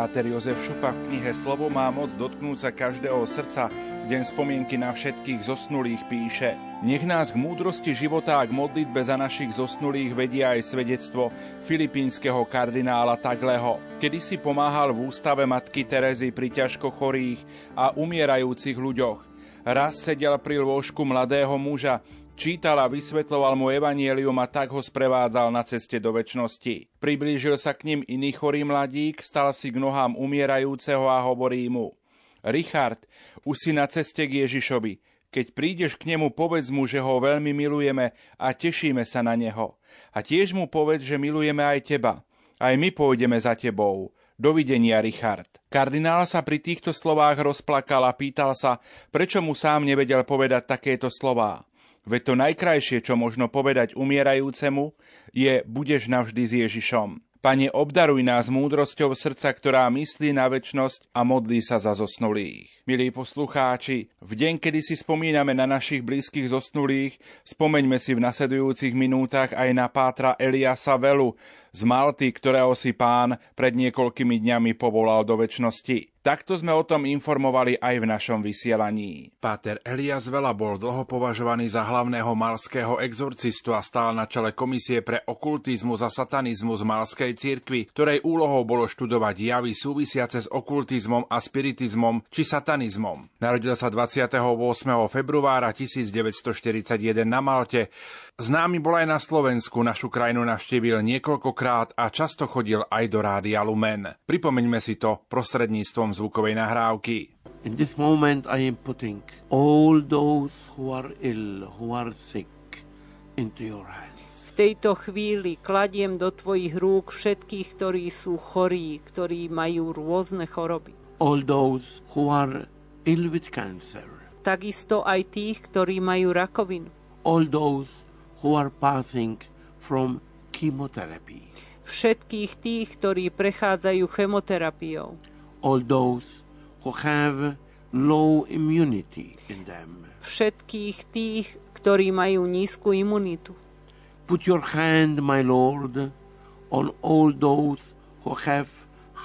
Páter Jozef Šupa v knihe Slovo má moc dotknúť sa každého srdca deň spomienky na všetkých zosnulých píše Nech nás k múdrosti života a k modlitbe za našich zosnulých vedia aj svedectvo filipínskeho kardinála Tagleho, kedy si pomáhal v ústave matky Terezy pri ťažko chorých a umierajúcich ľuďoch. Raz sedel pri lôžku mladého muža, Čítal a vysvetloval mu evanielium a tak ho sprevádzal na ceste do väčšnosti. Priblížil sa k ním iný chorý mladík, stal si k nohám umierajúceho a hovorí mu Richard, už si na ceste k Ježišovi. Keď prídeš k nemu, povedz mu, že ho veľmi milujeme a tešíme sa na neho. A tiež mu povedz, že milujeme aj teba. Aj my pôjdeme za tebou. Dovidenia, Richard. Kardinál sa pri týchto slovách rozplakal a pýtal sa, prečo mu sám nevedel povedať takéto slová. Veď to najkrajšie, čo možno povedať umierajúcemu, je budeš navždy s Ježišom. Pane, obdaruj nás múdrosťou srdca, ktorá myslí na väčnosť a modlí sa za zosnulých. Milí poslucháči, v deň, kedy si spomíname na našich blízkych zosnulých, spomeňme si v nasledujúcich minútach aj na pátra Eliasa Velu z Malty, ktorého si pán pred niekoľkými dňami povolal do väčšnosti. Takto sme o tom informovali aj v našom vysielaní. Páter Elias Vela bol dlho považovaný za hlavného malského exorcistu a stál na čele komisie pre okultizmus a satanizmus Malskej cirkvi, ktorej úlohou bolo študovať javy súvisiace s okultizmom a spiritizmom či satanizmom. Narodil sa 28. februára 1941 na Malte. Známy bol aj na Slovensku, našu krajinu navštívil niekoľkokrát a často chodil aj do Rádia Lumen. Pripomeňme si to prostredníctvom zvukovej nahrávky. In this moment I am putting all those who are ill, who are sick, into your hands. V tejto chvíli kladiem do tvojich rúk všetkých, ktorí sú chorí, ktorí majú rôzne choroby. All those who are ill with cancer. Takisto aj tých, ktorí majú rakovinu. All those who are passing from chemotherapy. Všetkých tých, ktorí prechádzajú chemoterapiou all those who have low immunity in them. Všetkých tých, ktorí majú nízku imunitu. Put your hand, my Lord, on all those who have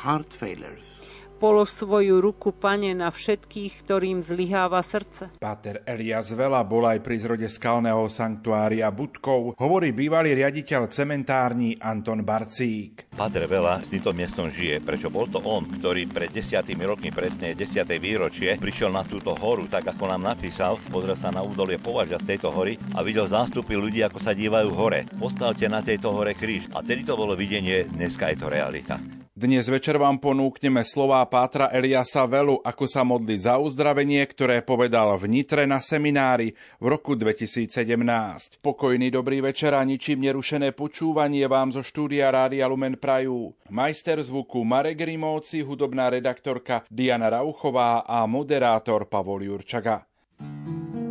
heart failures Polož svoju ruku, pane, na všetkých, ktorým zlyháva srdce. Páter Elias Vela bol aj pri zrode skalného sanktuária Budkov, hovorí bývalý riaditeľ cementární Anton Barcík. Páter Vela s týmto miestom žije, prečo bol to on, ktorý pred desiatými rokmi, presne 10. výročie, prišiel na túto horu, tak ako nám napísal, pozrel sa na údolie považia z tejto hory a videl zástupy ľudí, ako sa dívajú hore. Postavte na tejto hore kríž. A tedy to bolo videnie, dneska je to realita. Dnes večer vám ponúkneme slová Pátra Eliasa Velu, ako sa modliť za uzdravenie, ktoré povedal v Nitre na seminári v roku 2017. Pokojný dobrý večer a ničím nerušené počúvanie vám zo štúdia Rádia Lumen Prajú. Majster zvuku Marek Rimóci, hudobná redaktorka Diana Rauchová a moderátor Pavol Jurčaga. and shall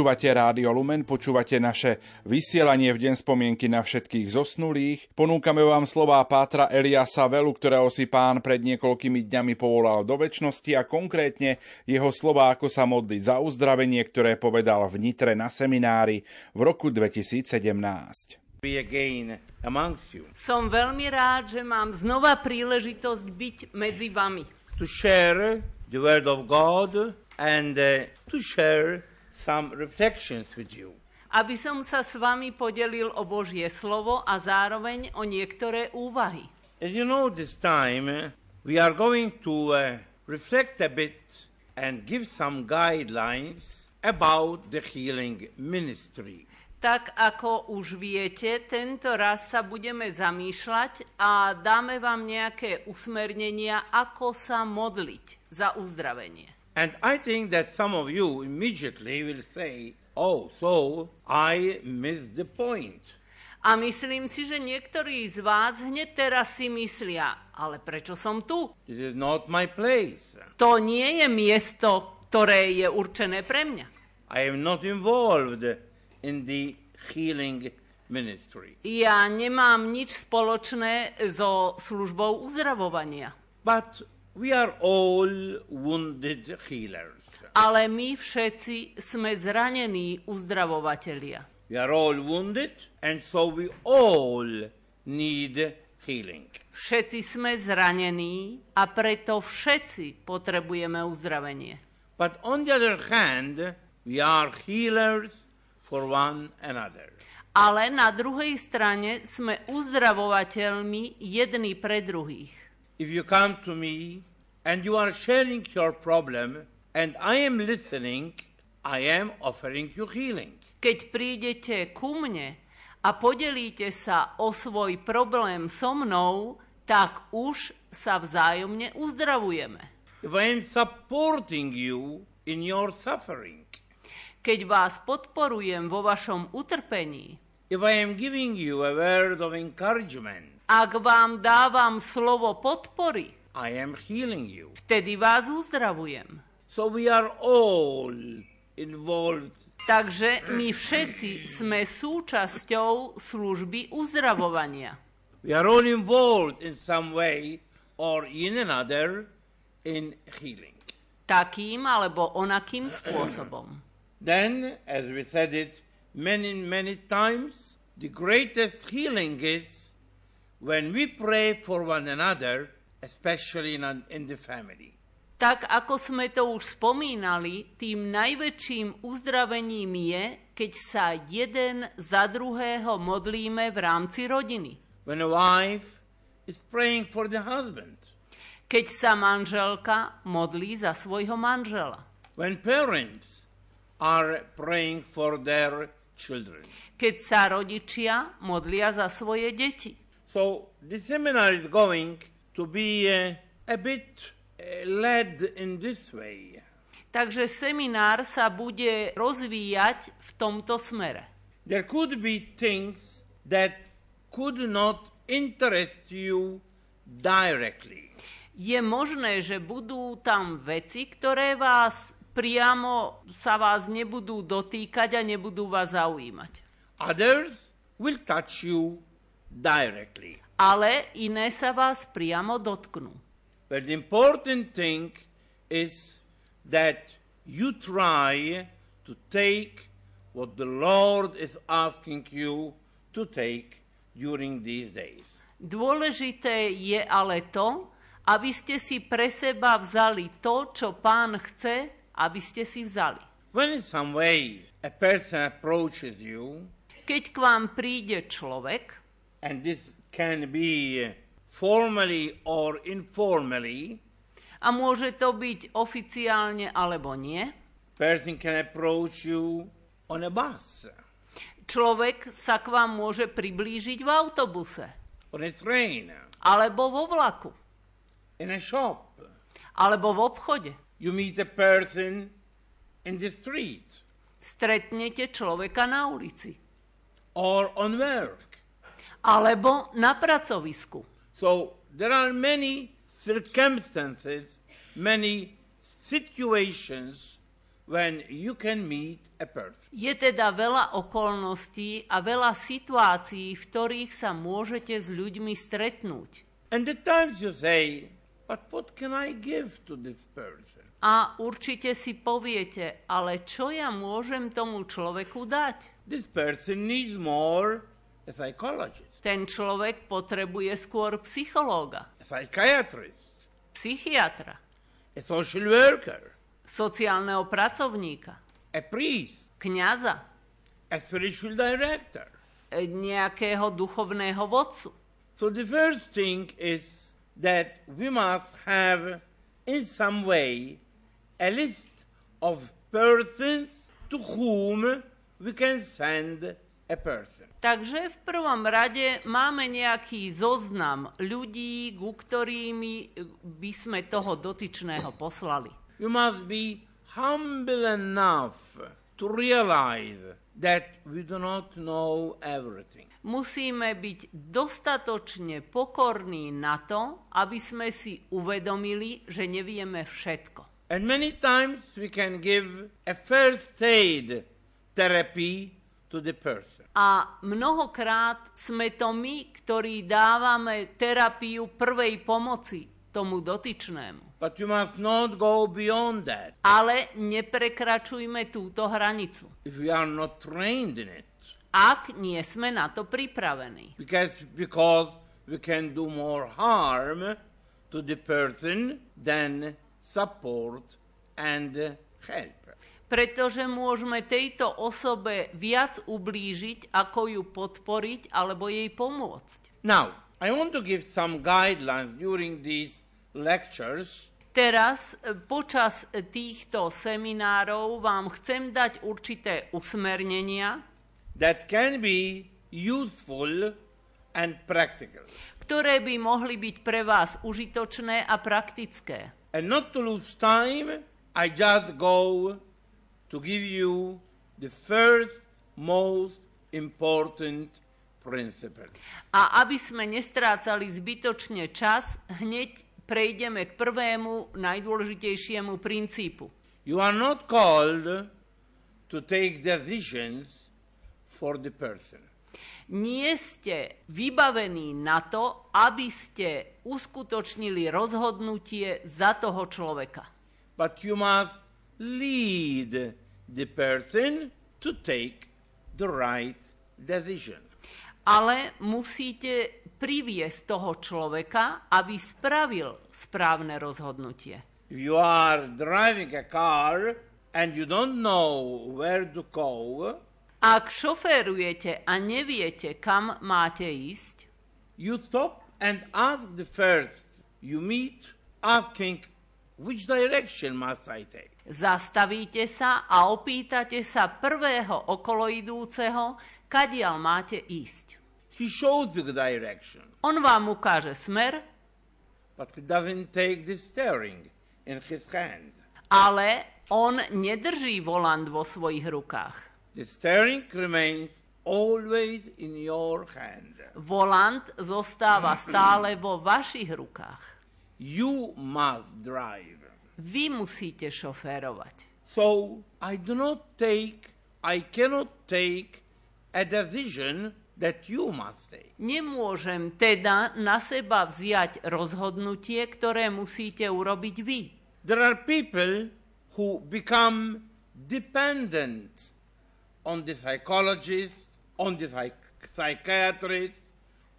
Počúvate Rádio Lumen, počúvate naše vysielanie v deň spomienky na všetkých zosnulých. Ponúkame vám slová Pátra Eliasa Velu, ktorého si pán pred niekoľkými dňami povolal do väčšnosti a konkrétne jeho slová, ako sa modliť za uzdravenie, ktoré povedal v Nitre na seminári v roku 2017. be again amongst you, Som veľmi rád, že mám znova príležitosť byť medzi vami. to share the Word of God and uh, to share some reflections with you. Aby som sa s vami podelil o Božie slovo a zároveň o niektoré úvahy. As you know, this time uh, we are going to uh, reflect a bit and give some guidelines about the healing ministry. Tak ako už viete, tento raz sa budeme zamýšľať a dáme vám nejaké usmernenia, ako sa modliť za uzdravenie. And I think that some of you immediately will say, Oh, so I missed the point. A myslím si, že niektorí z vás hneď teraz si myslia, ale prečo som tu? This is not my place. To nie je miesto, ktoré je určené pre mňa. I am not involved in the healing ministry. Ja nemám nič spoločné so službou uzdravovania. But we are all wounded healers. Ale my všetci sme zranení uzdravovatelia. We are all wounded, and so we all need healing. Všetci sme zranení a preto všetci potrebujeme uzdravenie. But on the other hand, we are healers for one another. Ale na druhej strane sme uzdravovateľmi jedni pre druhých. If you come to me and you are sharing your problem, and I am listening, I am offering you healing. Keď prídete ku mne a podelíte sa o svoj problém so mnou, tak už sa vzájomne uzdravujeme. If I am supporting you in your suffering, Keď vás podporujem vo vašom utrpení, if I am giving you a word of encouragement, ak vám dávam slovo podpory, I am healing you. vtedy vás uzdravujem. So we are all involved. Takže my všetci sme súčasťou služby uzdravovania. We are all involved in some way or in another in healing. Takým alebo onakým spôsobom. Then, as we said it many, many times, the greatest healing is when we pray for one another, especially in, in the family. Tak ako sme to už spomínali, tým najväčším uzdravením je, keď sa jeden za druhého modlíme v rámci rodiny. When a wife is praying for the husband, Keď sa manželka modlí za svojho manžela. When parents are praying for their children. Keď sa rodičia modlia za svoje deti. So the seminar is going to be uh, a bit uh, led in this way. Takže seminár sa bude rozvíjať v tomto smere. There could be things that could not interest you directly. Je možné, že budú tam veci, ktoré vás priamo sa vás nebudú dotýkať a nebudú vás zaujímať. Others will touch you directly. Ale iné sa vás priamo dotknú. But the important thing is that you try to take what the Lord is asking you to take during these days. Dôležité je ale to, aby ste si pre seba vzali to, čo pán chce, aby ste si vzali. When in some way a person approaches you, Keď k vám príde človek, and this can be formally or informally, a môže to byť oficiálne alebo nie, person can approach you on a bus, človek sa k vám môže priblížiť v autobuse, on a train, alebo vo vlaku, in a shop. alebo v obchode. You meet a person in the street. Stretnete človeka na ulici, or on work. Alebo na pracovisku. So there are many circumstances, many situations when you can meet a person. Je teda veľa okolností a veľa situácií, v ktorých sa môžete s ľuďmi stretnúť. And at times you say, but what can I give to this person? A určite si poviete, ale čo ja môžem tomu človeku dať? This person needs more a psychologist, Ten človek potrebuje skôr psychológa, psychiatrist, psychiatra, a social worker, sociálneho pracovníka, a priest, kňaza, a spiritual director. e, nejakého duchovného vodcu. So the first thing is that we must have in some way a list of persons to whom we can send a person. Takže v prvom rade máme nejaký zoznam ľudí, ku ktorými by sme toho dotyčného poslali. We must be humble enough to realize that we do not know everything. Musíme byť dostatočne pokorní na to, aby sme si uvedomili, že nevieme všetko. And many times we can give a first aid therapy to the person. A mnohokrát sme to my, ktorí dávame terapiu prvej pomoci tomu dotyčnému. But you must not go beyond that Ale neprekračujme túto hranicu, if we are not trained in it. ak nie sme na to pripravení. Because, because we can do more harm to the person than support and help. Pretože môžeme tejto osobe viac ublížiť, ako ju podporiť alebo jej pomôcť. Now, I want to give some guidelines during these lectures Teraz e, počas týchto seminárov vám chcem dať určité usmernenia, that can be useful and practical. ktoré by mohli byť pre vás užitočné a praktické. And not to lose time, I just go to give you the first most important principle. A aby sme nestrácali zbytočne čas, hneď prejdeme k prvému najdôležitejšiemu princípu. You are not called to take decisions for the person. Nie ste vybavení na to, aby ste uskutočnili rozhodnutie za toho človeka. But you must lead the person to take the right decision. Ale musíte priviesť toho človeka, aby spravil správne rozhodnutie. If you are driving a car and you don't know where to go, Ak šoférujete a neviete, kam máte ísť, you stop and ask the first you meet asking, which direction must I take? Zastavíte sa a opýtate sa prvého okoloidúceho, kadiaľ máte ísť. He shows the direction, On vám ukáže smer, but he doesn't take the steering in his hand. ale on nedrží volant vo svojich rukách. The steering remains always in your hand. Volant zostáva stále vo vašich rukách. You must drive. Vy musíte šoférovať. So I do not take, I cannot take a decision that you must take. Nemôžem teda na seba vziať rozhodnutie, ktoré musíte urobiť vy. There are people who become dependent on the psychologist, on the psych- psychiatrist,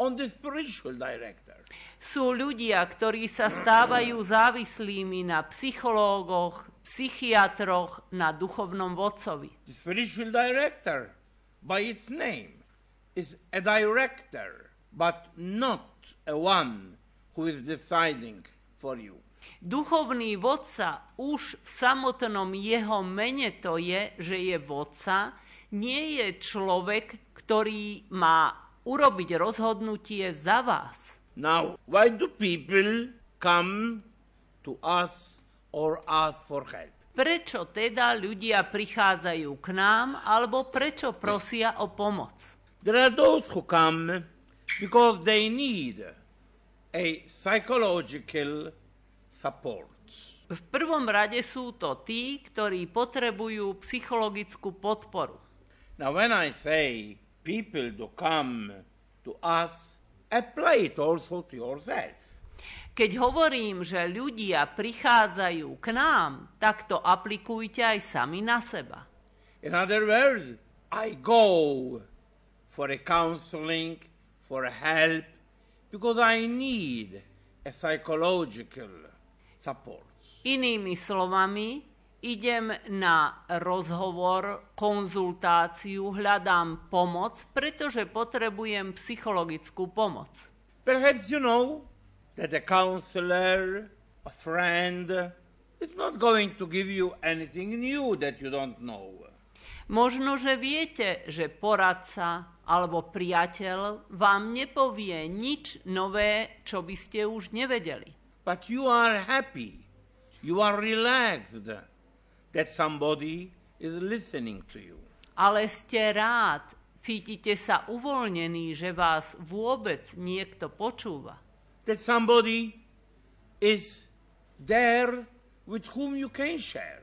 on the spiritual director. Sú ľudia, ktorí sa stávajú závislými na psychológoch, psychiatroch, na duchovnom vodcovi. The spiritual director, by its name, is a director, but not a one who is deciding for you. Duchovný vodca už v samotnom jeho mene to je, že je vodca, nie je človek, ktorý má urobiť rozhodnutie za vás. Now, why do people come to us or ask for help? Prečo teda ľudia prichádzajú k nám, alebo prečo prosia o pomoc? There are those who come because they need a psychological support. V prvom rade sú to tí, ktorí potrebujú psychologickú podporu. Now, when I say people to come to us, apply it also to yourself. Keď hovorím, že ľudia prichádzajú k nám, tak to aplikujte aj sami na seba. In other words, I go for a counseling, for a help, because I need a psychological support. Inými slovami, idem na rozhovor, konzultáciu, hľadám pomoc, pretože potrebujem psychologickú pomoc. Perhaps you know that a counselor, a friend, is not going to give you anything new that you don't know. Možno, že viete, že poradca alebo priateľ vám nepovie nič nové, čo by ste už nevedeli. But you are happy, you are relaxed that somebody is listening to you. Ale ste rád, cítite sa uvoľnený, že vás vôbec niekto počúva. That somebody is there with whom you can share.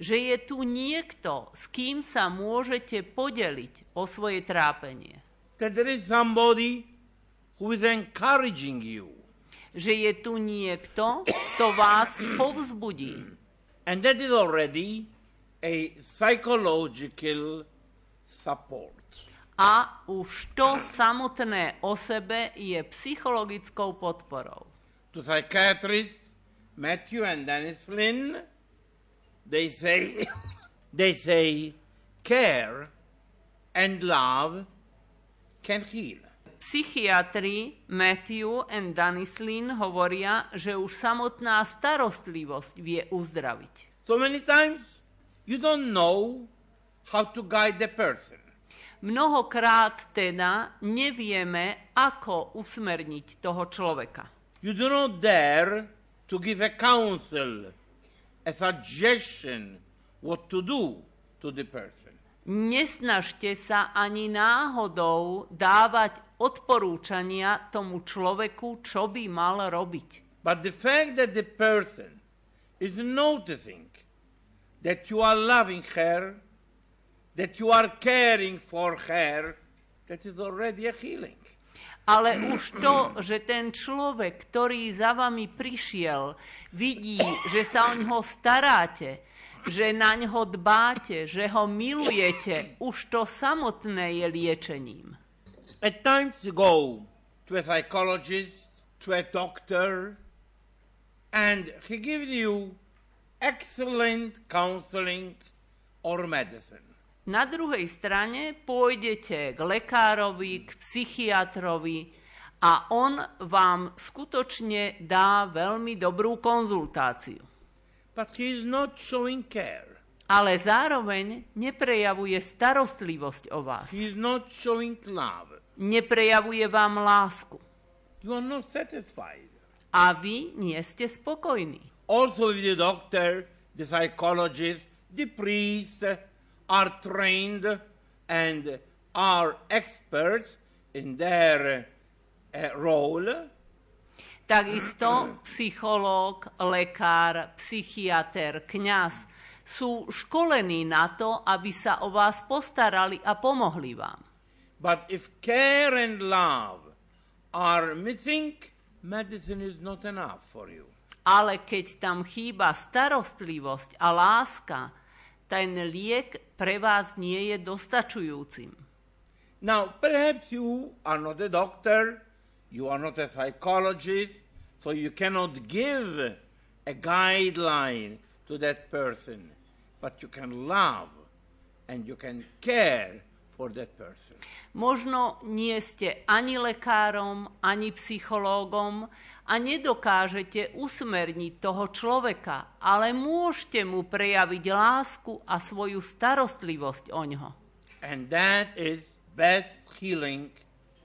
Že je tu niekto, s kým sa môžete podeliť o svoje trápenie. That there is somebody who is encouraging you. Že je tu niekto, kto vás povzbudí. And that is already a psychological support. A už to samotné o sebe je psychologickou podporou. To psychiatrists, Matthew and Dennis Lynn, they say, they say, care and love can heal. Psychiatri Matthew and Danislin hovoria, že už samotná starostlivosť vie uzdraviť. So many times you don't know how to guide the person. Mnohokrát teda nevieme, ako usmerniť toho človeka. You do not dare to give a counsel, a suggestion what to do to the person. Nesnažte sa ani náhodou dávať odporúčania tomu človeku, čo by mal robiť. But the fact that the person is noticing that you are loving her, that you are caring for her, that is already a healing. Ale už to, že ten človek, ktorý za vami prišiel, vidí, že sa o ňoho staráte, že na ňo dbáte, že ho milujete, už to samotné je liečením. At times you go to a psychologist, to a doctor, and he gives you excellent counseling or medicine. Na druhej strane pôjdete k lekárovi, k psychiatrovi a on vám skutočne dá veľmi dobrú konzultáciu. But he is not showing care. Ale zároveň neprejavuje starostlivosť o vás. He is not showing love. Neprejavuje vám lásku. You are not satisfied. A vy nie ste spokojní. Also, the doctor, the psychologist, the priest are trained and are experts in their uh, role. Takisto psychológ, lekár, psychiatr, kňaz sú školení na to, aby sa o vás postarali a pomohli vám. But if care and love are missing, medicine is not enough for you. Ale keď tam chýba starostlivosť a láska, ten liek pre vás nie je dostačujúcim. Now, perhaps you are not a doctor, you are not a psychologist, so you cannot give a guideline to that person, but you can love and you can care for that person. Možno nie ste ani lekárom, ani psychológom a nedokážete usmerniť toho človeka, ale môžete mu prejaviť lásku a svoju starostlivosť o ňo. And that is best healing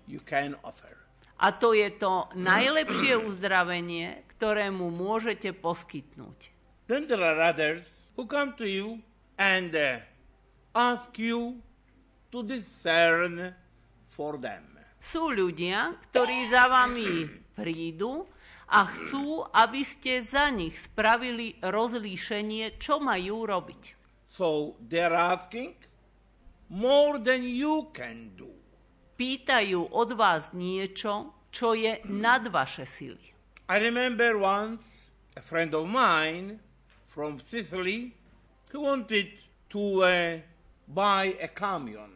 you can offer. A to je to najlepšie uzdravenie, ktoré mu môžete poskytnúť. Then there are others who come to you and uh, ask you to discern for them. Sú ľudia, ktorí za vami prídu a chcú, aby ste za nich spravili rozlíšenie, čo majú robiť. So they're asking more than you can do. Pýtajú od vás niečo, čo je nad vaše sily. I remember once a friend of mine from Sicily who wanted to uh, buy a camion.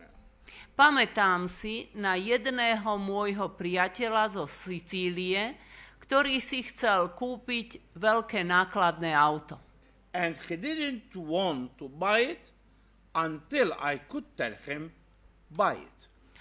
Pamätám si na jedného môjho priateľa zo Sicílie, ktorý si chcel kúpiť veľké nákladné auto. And he didn't want to buy it until I could tell him, buy it.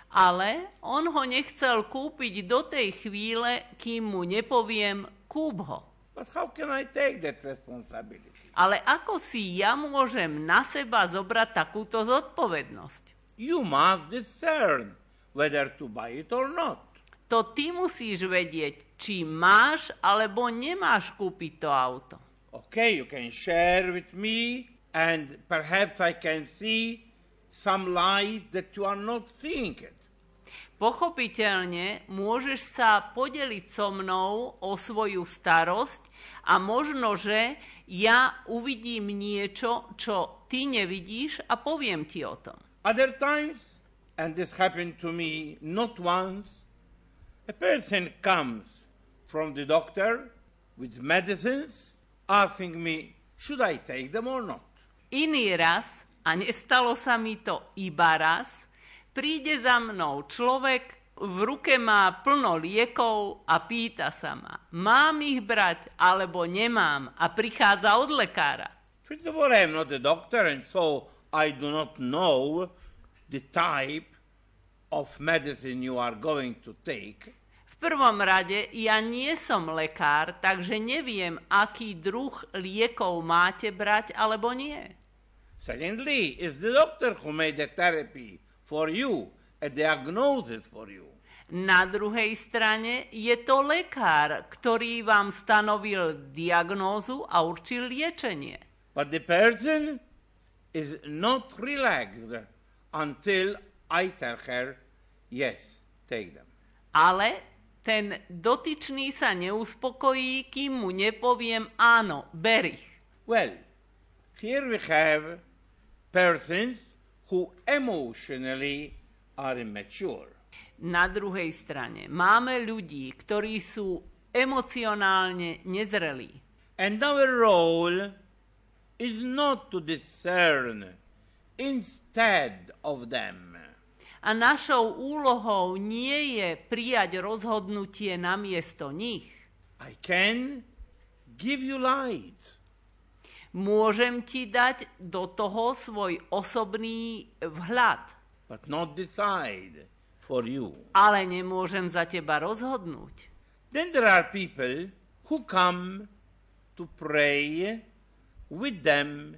Ale on ho nechcel kúpiť do tej chvíle, kým mu nepoviem, kúp ho. But how can I take that responsibility? Ale ako si ja môžem na seba zobrať takúto zodpovednosť? You must discern whether to buy it or not. To ty musíš vedieť, či máš alebo nemáš kúpiť to auto. Okay, you can share with me, and perhaps I can see some light that you are not seeing it. Pochopiteľne môžeš sa podeliť so mnou o svoju starosť a možno, že ja uvidím niečo, čo ty nevidíš a poviem ti o tom. Other times, and this happened to me not once, a person comes from the doctor with medicines asking me, should I take them or not? Iný raz, a nestalo sa mi to iba raz, príde za mnou človek, v ruke má plno liekov a pýta sa ma, mám ich brať alebo nemám a prichádza od lekára. First of all, I am not a doctor, and so I do not know the type of medicine you are going to take. V prvom rade ja nie som lekár, takže neviem, aký druh liekov máte brať alebo nie. Secondly, it's the doctor who made the therapy for you, a diagnosis for you. Na druhej strane je to lekár, ktorý vám stanovil diagnózu a určil liečenie. But the person is not relaxed until I tell her, yes, take them. Ale ten dotyčný sa neuspokojí, kým mu nepoviem áno, ber ich. Well, here we have persons who emotionally are immature. Na druhej strane máme ľudí, ktorí sú emocionálne nezrelí. And our role is not to discern instead of them. A našou úlohou nie je prijať rozhodnutie namiesto nich. I can give you light. Môžem ti dať do toho svoj osobný vhľad, but not decide for you. ale nemôžem za teba rozhodnúť. Then there are people who come to pray with them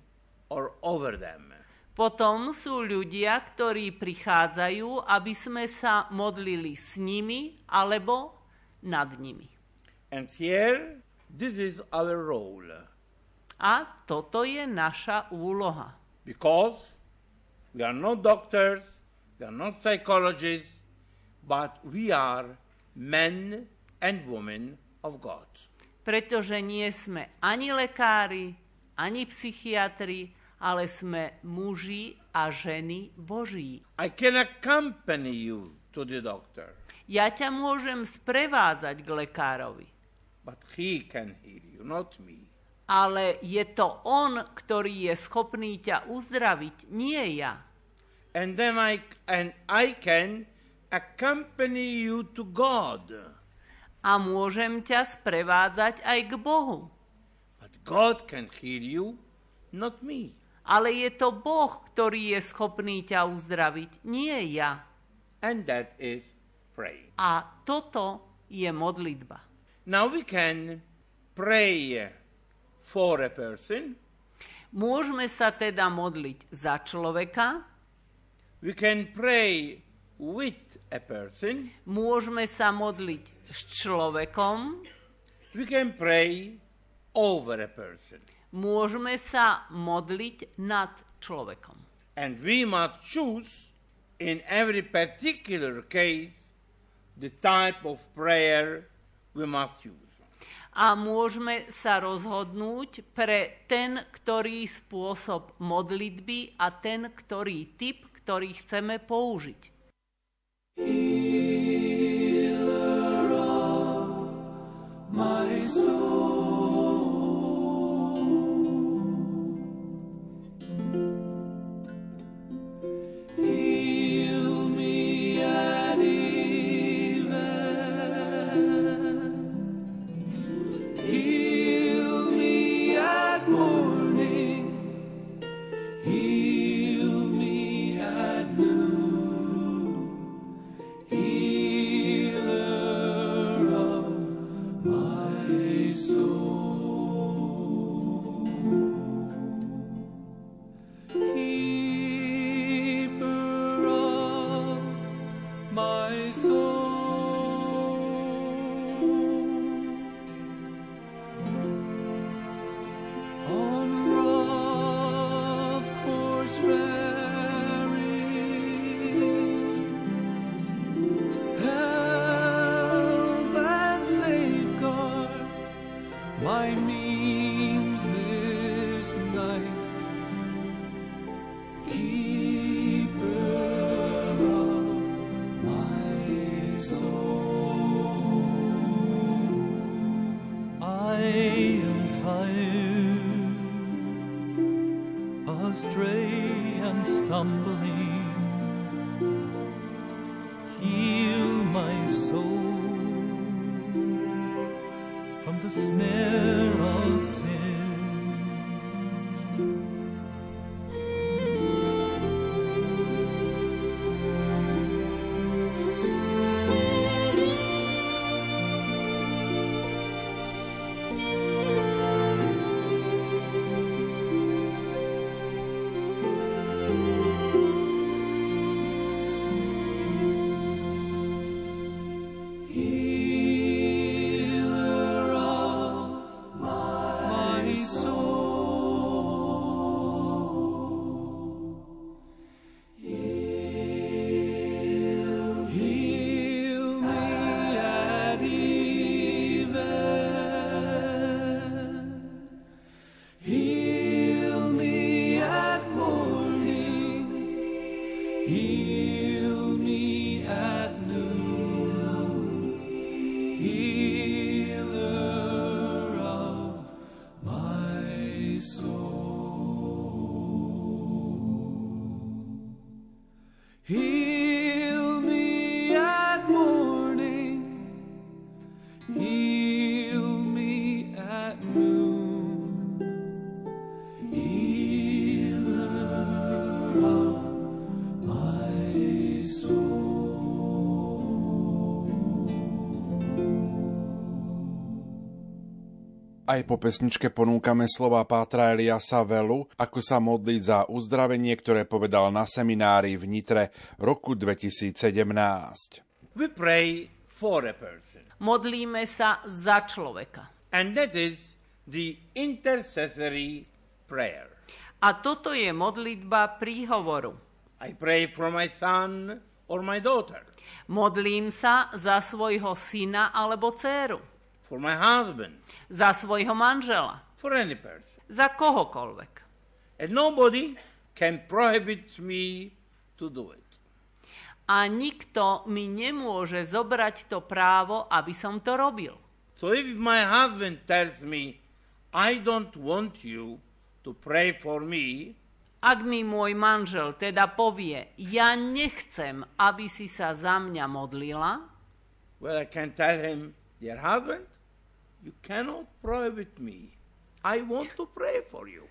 or over them. Potom sú ľudia, ktorí prichádzajú, aby sme sa modlili s nimi alebo nad nimi. And here, this is our role. A toto je naša úloha. Because we are not doctors, we are not psychologists, but we are men and women of God. Pretože nie sme ani lekári, ani psychiatri, ale sme muži a ženy Boží. I can accompany you to the doctor, Ja ťa môžem sprevádzať k lekárovi, but he can heal you, not me. Ale je to on, ktorý je schopný ťa uzdraviť, nie ja. And then I and I can accompany you to God. A môžem ťa sprevádzať aj k Bohu. But God can heal you, not me. Ale je to Boh, ktorý je schopný ťa uzdraviť, nie ja. And that is praying. A toto je modlitba. Now we can pray for a person, Môžeme sa teda modliť za človeka, we can pray with a person, môžeme sa modliť s človekom, we can pray over a person. môžeme sa modliť nad človekom. And we must choose in every particular case the type of prayer we must use. A môžeme sa rozhodnúť pre ten, ktorý spôsob modlitby a ten, ktorý typ, ktorý chceme použiť. my soul. Aj po pesničke ponúkame slova Pátra Eliasa Velu, ako sa modliť za uzdravenie, ktoré povedal na seminári v Nitre roku 2017. We pray for a person. Modlíme sa za človeka. And that is the intercessory prayer. A toto je modlitba príhovoru. I pray for my son or my daughter, Modlím sa za svojho syna alebo dceru, for my husband, za svojho manžela, for any person. za kohokoľvek. And nobody can prohibit me to do it. A nikto mi nemôže zobrať to právo, aby som to robil. So if my husband tells me, I don't want you to pray for me, Ak mi môj manžel teda povie, ja nechcem, aby si sa za mňa modlila, well, I can tell him, dear husband, you cannot prohibit me. I want to pray for you.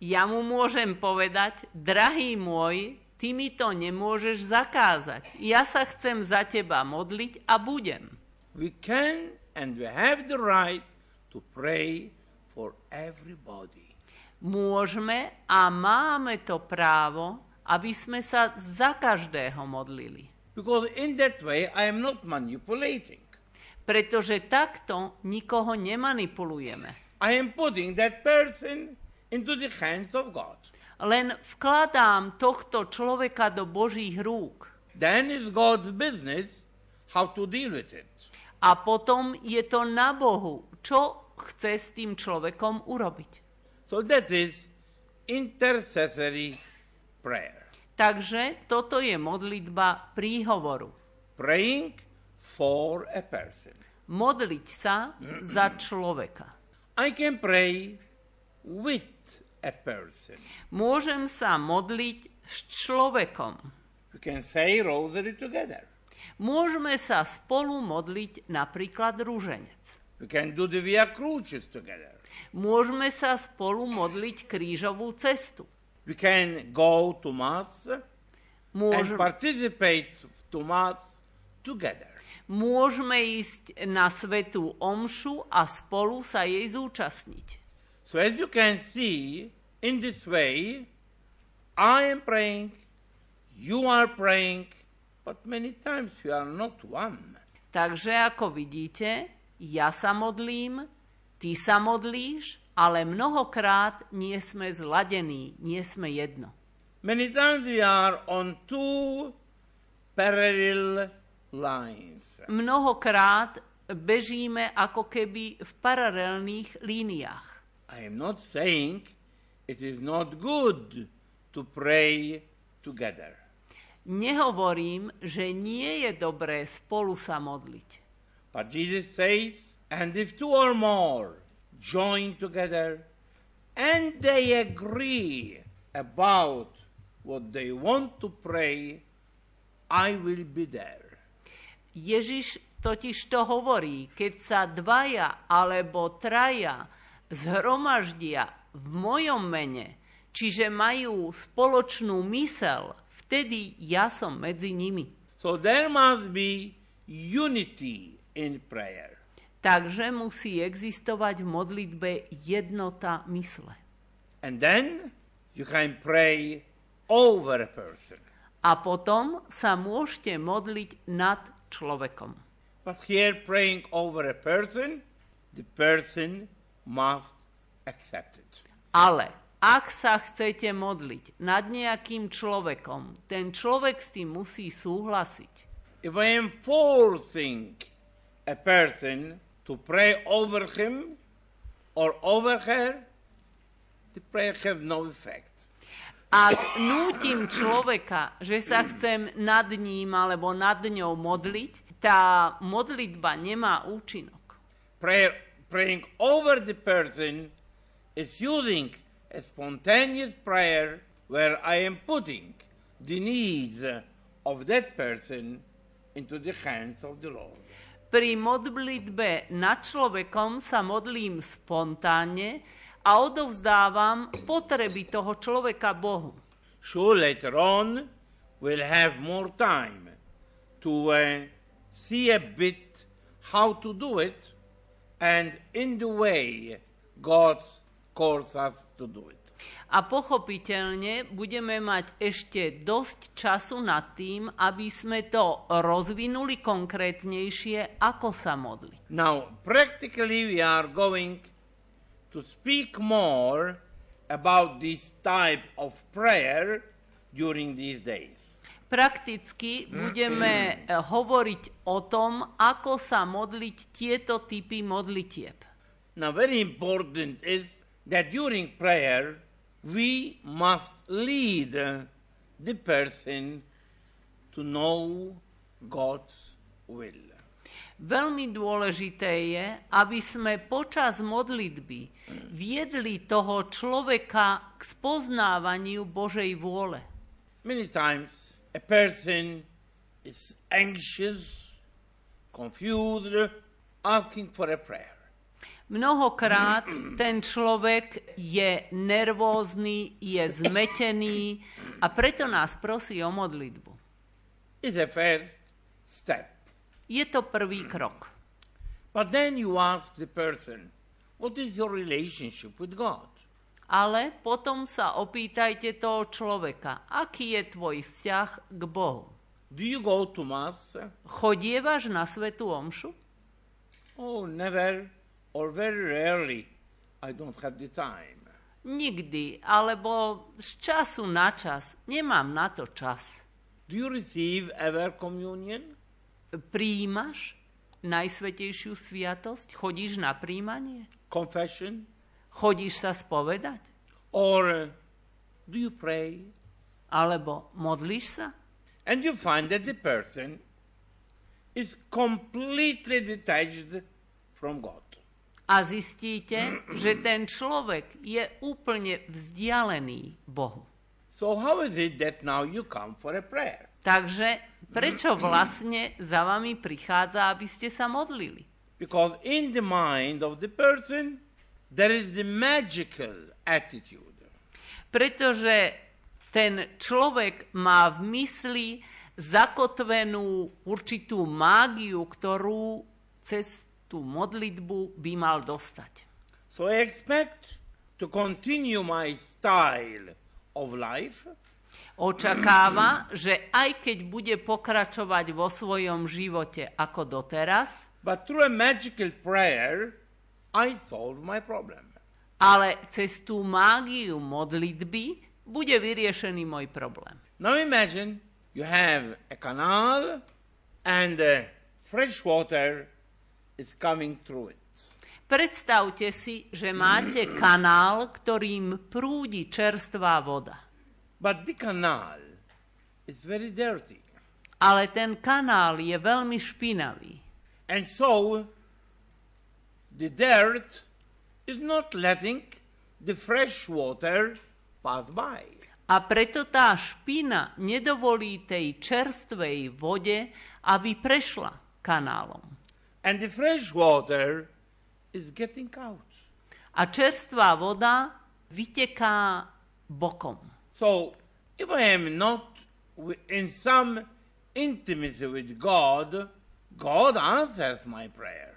ja mu môžem povedať, drahý môj, ty mi to nemôžeš zakázať. Ja sa chcem za teba modliť a budem. We can and we have the right to pray for everybody. Môžeme a máme to právo, aby sme sa za každého modlili. Because in that way, I am not manipulating. Pretože takto nikoho nemanipulujeme. I am putting that person into the hands of God. Len vkladám tohto človeka do Božích rúk. Then it's God's business how to deal with it. A potom je to na Bohu, čo chce s tým človekom urobiť. So that is intercessory prayer. Takže toto je modlitba príhovoru. Praying for a person. Modliť sa za človeka. I can pray with a person. Môžem sa modliť s človekom. We can say rosary together. Môžeme sa spolu modliť napríklad rúženec. We can do the Via Crucis together. Môžeme sa spolu modliť krížovú cestu. We can go to Mass and Môžeme, participate to Mass together. Môžeme ísť na svetú omšu a spolu sa jej zúčastniť. So as you can see, in this way, I am praying, you are praying, but many times we are not one. Takže ako vidíte, ja sa modlím, ty sa modlíš, ale mnohokrát nie sme zladení, nie sme jedno. Many times we are on two parallel lines. Mnohokrát bežíme ako keby v paralelných líniách. I am not saying it is not good to pray together. Nehovorím, že nie je dobré spolu sa modliť. But Jesus says, and if two or more join together and they agree about what they want to pray, I will be there. Ježiš totiž to hovorí, keď sa dvaja alebo traja zhromaždia v mojom mene, čiže majú spoločnú mysel, vtedy ja som medzi nimi. So there must be unity in prayer. Takže musí existovať v modlitbe jednota mysle. And then you can pray over a person. A potom sa môžete modliť nad človekom. But here, praying over a person, the person must accept it. Ale ak sa chcete modliť nad nejakým človekom, ten človek s tým musí súhlasiť. If I am forcing a person to pray over him or over her, the prayer has no effect. Ak nútim človeka, že sa chcem nad ním alebo nad ňou modliť, tá modlitba nemá účinok. Prayer, praying over the person is using a spontaneous prayer where I am putting the needs of that person into the hands of the Lord. Pri modlitbe nad človekom sa modlím spontánne a odovzdávam potreby toho človeka Bohu. Sure, later on, we'll have more time to uh, see a bit how to do it and in the way God calls us to do it. A pochopiteľne budeme mať ešte dosť času nad tým, aby sme to rozvinuli konkrétnejšie, ako sa modliť. Now, practically, we are going to speak more about this type of prayer during these days. Prakticky budeme eh, hovoriť o tom, ako sa modliť tieto typy modlitieb. Now, very important is that during prayer, we must lead the person to know God's will. Veľmi dôležité je, aby sme počas modlitby viedli toho človeka k spoznávaniu Božej vôle. Many times, a person is anxious, confused, asking for a prayer. Mnohokrát ten človek je nervózny, je zmetený a preto nás prosí o modlitbu. It's a first step. Je to prvý krok. But then you ask the person, what is your relationship with God? Ale potom sa opýtajte toho človeka, aký je tvoj vzťah k Bohu. Do you go to Mass? Chodievaš na svetú omšu? Oh, never or very rarely. I don't have the time. Nikdy, alebo z času na čas. Nemám na to čas. Do you receive ever communion? Príjimaš Najsvetejšiu sviatosť? Chodíš na príjmanie? Confession? Chodíš sa spovedať? Or uh, do you pray? Alebo modlíš sa? And you find that the person is completely detached from God. A zistíte, že ten človek je úplne vzdialený Bohu. So, how is it that now you come for a prayer? Takže prečo vlastne za vami prichádza, aby ste sa modlili? Because in the mind of the person, there is the magical attitude. Pretože ten človek má v mysli zakotvenú určitú mágiu, ktorú cez tú modlitbu by mal dostať. So I expect to continue my style of life, Očakáva, že aj keď bude pokračovať vo svojom živote ako doteraz, but through a magical prayer, I solve my problem. ale cez tú mágiu modlitby bude vyriešený môj problém. Now imagine you have a canal and uh, fresh water is coming through it. Predstavte si, že máte kanál, ktorým prúdi čerstvá voda. But the canal is very dirty. Ale ten kanál je veľmi špinavý. And so the dirt is not letting the fresh water pass by. A preto tá špina nedovolí tej čerstvej vode, aby prešla kanálom. And the fresh water is getting out. A čerstvá voda vyteká bokom. So if I am not in some intimacy with God, God answers my prayer.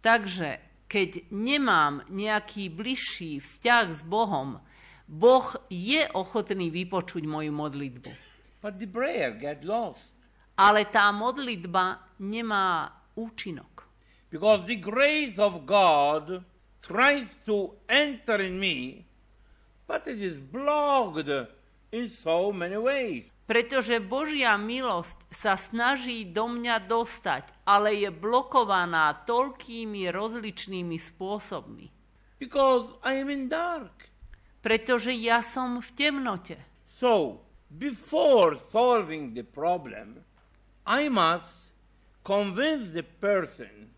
Takže keď nemám nejaký bližší vzťah s Bohom, Boh je ochotný vypočuť moju modlitbu. But the prayer get lost Ale tá modlitba nemá účinok. because the grace of God tries to enter in me, but it is blocked in so many ways. Pretože Božia milosť sa snaží do mňa dostať, ale je blokovaná toľkými rozličnými spôsobmi. Because I am in dark. Pretože ja som v temnote. So, before solving the problem, I must convince the person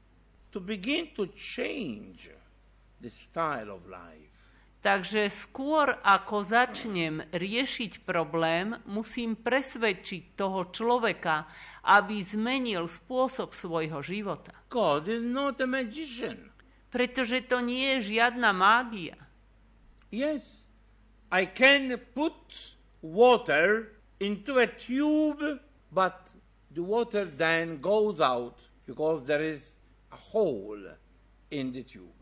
to begin to change the style of life. Takže skôr ako začnem riešiť problém, musím presvedčiť toho človeka, aby zmenil spôsob svojho života. God is not a magician. Pretože to nie je žiadna mágia. Yes, I can put water into a tube, but the water then goes out because there is a hole in the tube.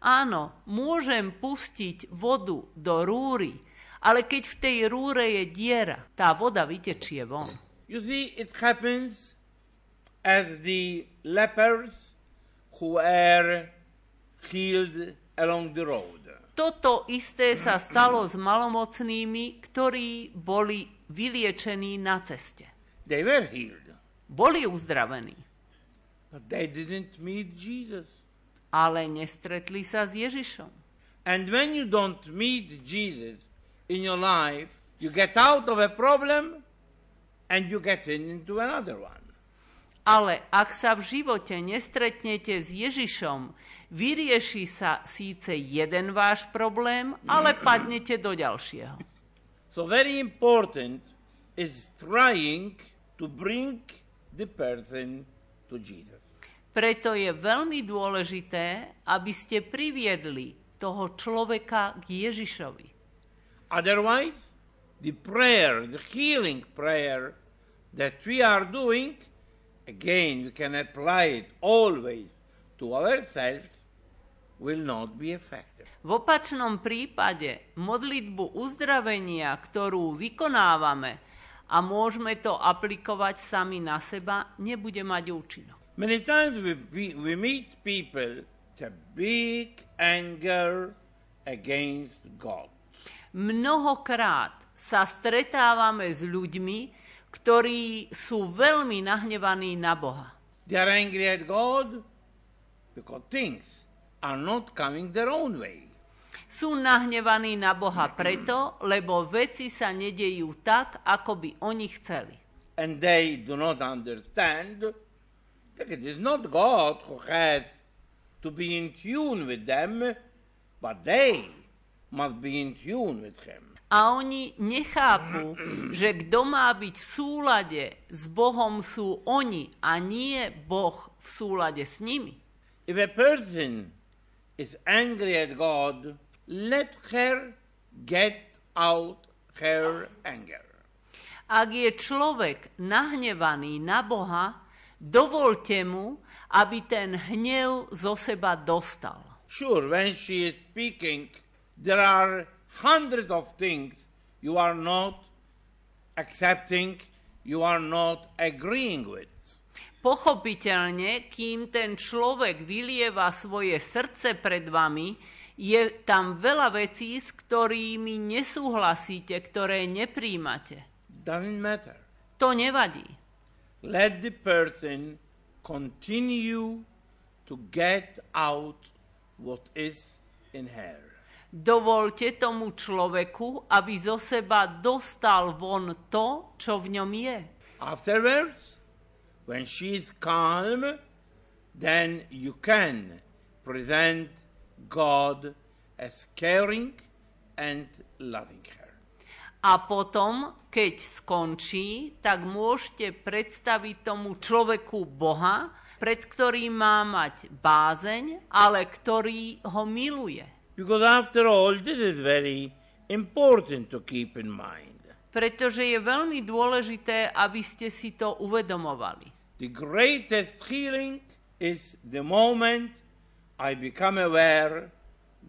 Áno, môžem pustiť vodu do rúry, ale keď v tej rúre je diera, tá voda vytečie von. You see, it happens as the lepers who were healed along the road. Toto isté sa stalo s malomocnými, ktorí boli vyliečení na ceste. They were healed, Boli uzdravení, but they didn't meet Jesus. Ale nestretli sa s Ježišom. And when you don't meet Jesus in your life, you get out of a problem and you get in into another one. Ale ak sa v živote nestretnete s Ježišom, vyrieši sa síce jeden váš problém, ale padnete do ďalšieho. So very important is trying to bring the person to Jesus. Preto je veľmi dôležité, aby ste priviedli toho človeka k Ježišovi. Otherwise, the prayer, the healing prayer that we are doing, again, we can apply it always to ourselves, will not be effective. V opačnom prípade modlitbu uzdravenia, ktorú vykonávame a môžeme to aplikovať sami na seba, nebude mať účinok. Many times we, we, we meet people a big anger against God. Mnohokrát sa stretávame s ľuďmi, ktorí sú veľmi nahnevaní na Boha. They are angry at God because things are not coming their own way. Sú nahnevaní na Boha preto, lebo veci sa nedejú tak, ako by oni chceli. And they do not understand it is not God who has to be in tune with them, but they must be in tune with Him. A oni nechápu, že kto má byť v súlade s Bohom sú oni a nie Boh v súlade s nimi. If a person is angry at God, let her get out her anger. Ak je človek nahnevaný na Boha, dovolte mu, aby ten hnev zo seba dostal. Sure, when she is speaking, there are hundreds of things you are not accepting, you are not agreeing with. Pochopiteľne, kým ten človek vylieva svoje srdce pred vami, je tam veľa vecí, s ktorými nesúhlasíte, ktoré nepríjmate. To nevadí. Let the person continue to get out what is in her. Dovolte tomu človeku, aby zo seba dostal von to, čo v ňom je. Afterwards, when she is calm, then you can present God as caring and loving her. A potom, keď skončí, tak môžete predstaviť tomu človeku Boha, pred ktorým má mať bázeň, ale ktorý ho miluje. Because after all, this is very important to keep in mind. Pretože je veľmi dôležité, aby ste si to uvedomovali. The greatest healing is the moment I become aware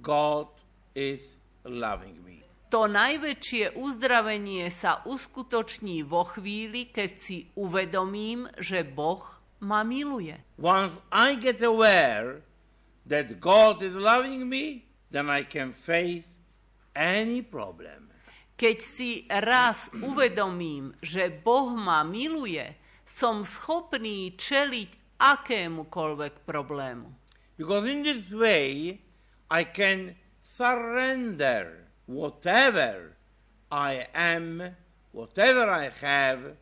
God is loving me. To najväčšie uzdravenie sa uskutoční vo chvíli, keď si uvedomím, že Boh ma miluje. Once I get aware that God is loving me, then I can face any problem. Keď si raz uvedomím, že Boh ma miluje, som schopný čeliť akémukoľvek problému. Because in this way, I can surrender whatever I am, whatever I have,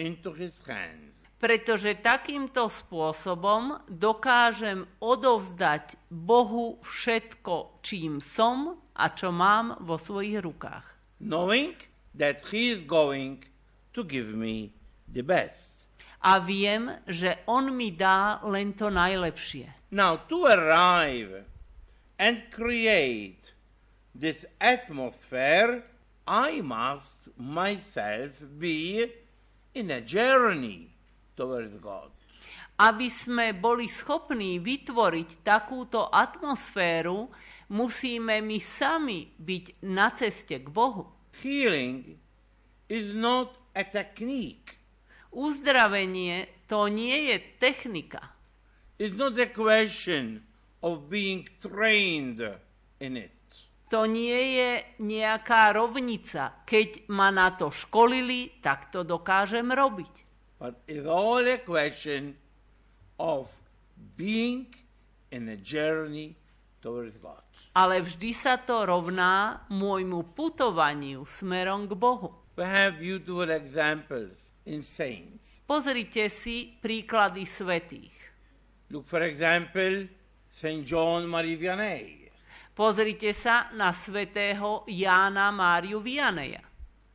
into His hands. Pretože takýmto spôsobom dokážem odovzdať Bohu všetko, čím som a čo mám vo svojich rukách. knowing that He is going to give me the best. A viem, že On mi dá len to najlepšie. Now, to arrive and create this atmosphere, I must myself be in a journey towards God. Aby sme boli schopní vytvoriť takúto atmosféru, musíme my sami byť na ceste k Bohu. Healing is not a technique. Uzdravenie to nie je technika. It's not a question of being trained in it. To nie je nejaká rovnica. Keď ma na to školili, tak to dokážem robiť. But it's all a question of being in a journey towards God. Ale vždy sa to rovná môjmu putovaniu smerom k Bohu. We have beautiful examples in saints. Pozrite si príklady svetých. Look, for example, St. John Marie Vianney, Pozrite sa na svetého Jána Máriu Vianeja,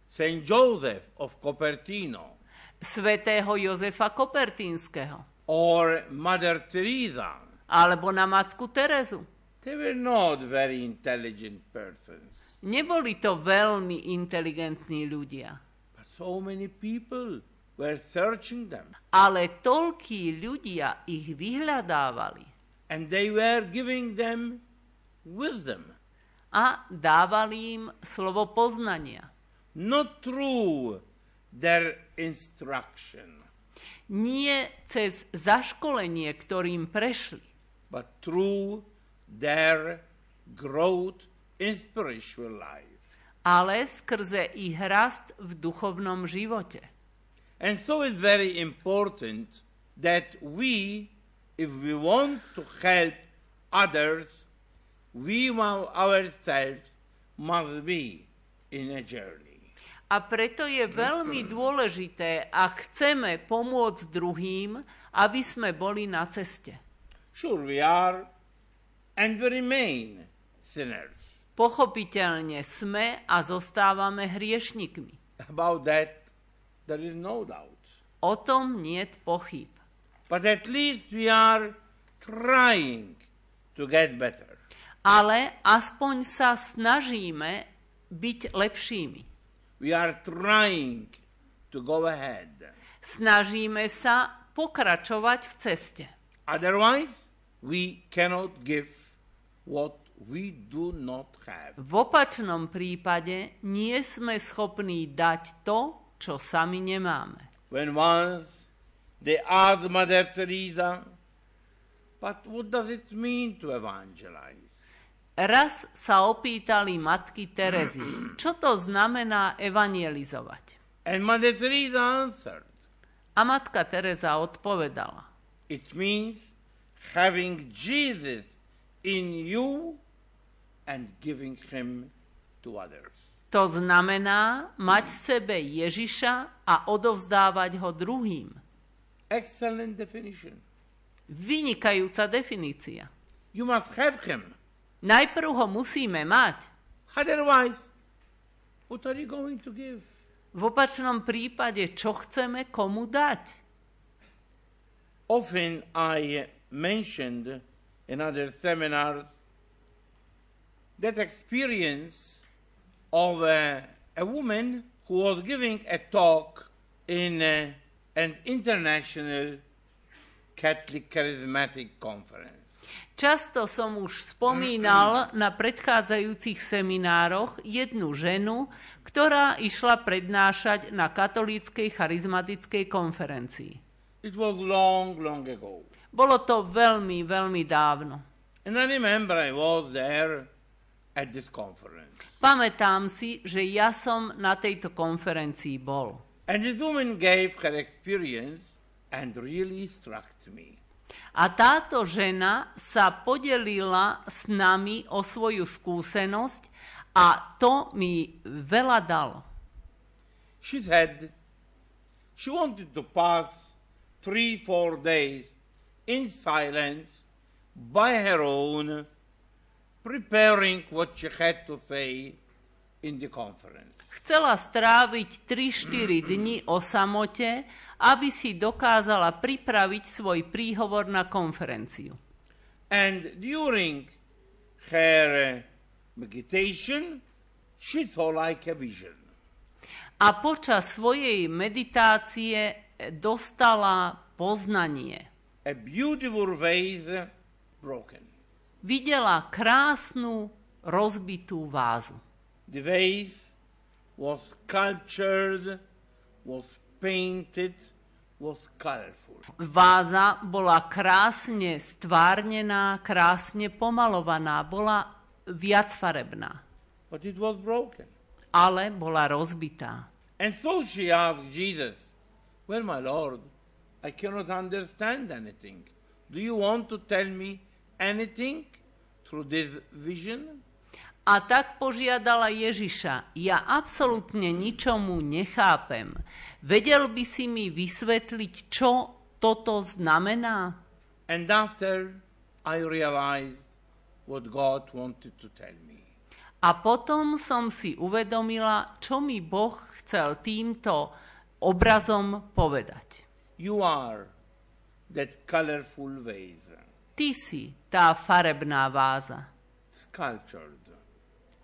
St. Joseph of Cupertino, svetého Jozefa Kopertínskeho, or Mother Teresa. alebo na matku Terezu. They were not very intelligent persons, Neboli to veľmi inteligentní ľudia, but so many people were searching them, ale toľkí ľudia ich vyhľadávali and they were giving them wisdom, a dávali im slovo poznania. not through their instruction, Nie cez zaškolenie, ktorým prešli, but through their growth in spiritual life. ale skrze ich rast v duchovnom živote. And so it's very important that we, if we want to help others, we ourselves must be in a journey. A preto je veľmi dôležité, ak chceme pomôcť druhým, aby sme boli na ceste. Sure, we are and we remain sinners. Pochopiteľne sme a zostávame hriešnikmi. About that, there is no doubt. O tom niet pochyb. But at least we are trying to get better. Ale aspoň sa snažíme byť lepšími. We are trying to go ahead. Snažíme sa pokračovať v ceste. Otherwise, we cannot give what we do not have. V opačnom prípade nie sme schopní dať to, čo sami nemáme. When once they asked Mother Teresa, but what does it mean to evangelize? Raz sa opýtali matky Terezy, čo to znamená evangelizovať. And Mother Teresa answered, A matka Teresa odpovedala, it means having Jesus in you and giving him to others. to znamená mať v sebe Ježiša a odovzdávať ho druhým. Excellent definition. Vynikajúca definícia. You must have him. Najprv ho musíme mať. Otherwise, what are you going to give? V opačnom prípade, čo chceme komu dať? Often I mentioned in other seminars that experience of a, a woman who was giving a talk in uh, an international Catholic Charismatic Conference. Často som už spomínal na predchádzajúcich seminároch jednu ženu, ktorá išla prednášať na katolíckej charizmatickej konferencii. It was long, long ago. Bolo to veľmi, veľmi dávno. And I remember I was there at this conference. Pamätám si, že ja som na tejto konferencii bol. And this woman gave her experience and really struck me. A táto žena sa podelila s nami o svoju skúsenosť a to mi veľa dalo. She said she wanted to pass three, four days in silence by her own, preparing what she had to say in the conference. Chcela stráviť 3-4 dni o samote, aby si dokázala pripraviť svoj príhovor na konferenciu. And during her uh, meditation, she saw like a vision. A počas svojej meditácie dostala poznanie. a beautiful vase broken. Videla krásnu rozbitú vázu. The vase was sculptured, was painted, was colorful. Váza bola krásne stvárnená, krásne pomalovaná, bola viacfarebná, But it was broken. ale bola rozbitá. And so she asked Jesus, Well, my Lord, I cannot understand anything. Do you want to tell me anything through this vision? A tak požiadala Ježiša, ja absolútne ničomu nechápem. Vedel by si mi vysvetliť, čo toto znamená? And after I realized what God wanted to tell me. A potom som si uvedomila, čo mi Boh chcel týmto obrazom povedať. You are that colorful vase, Ty si tá farebná váza. sculptured,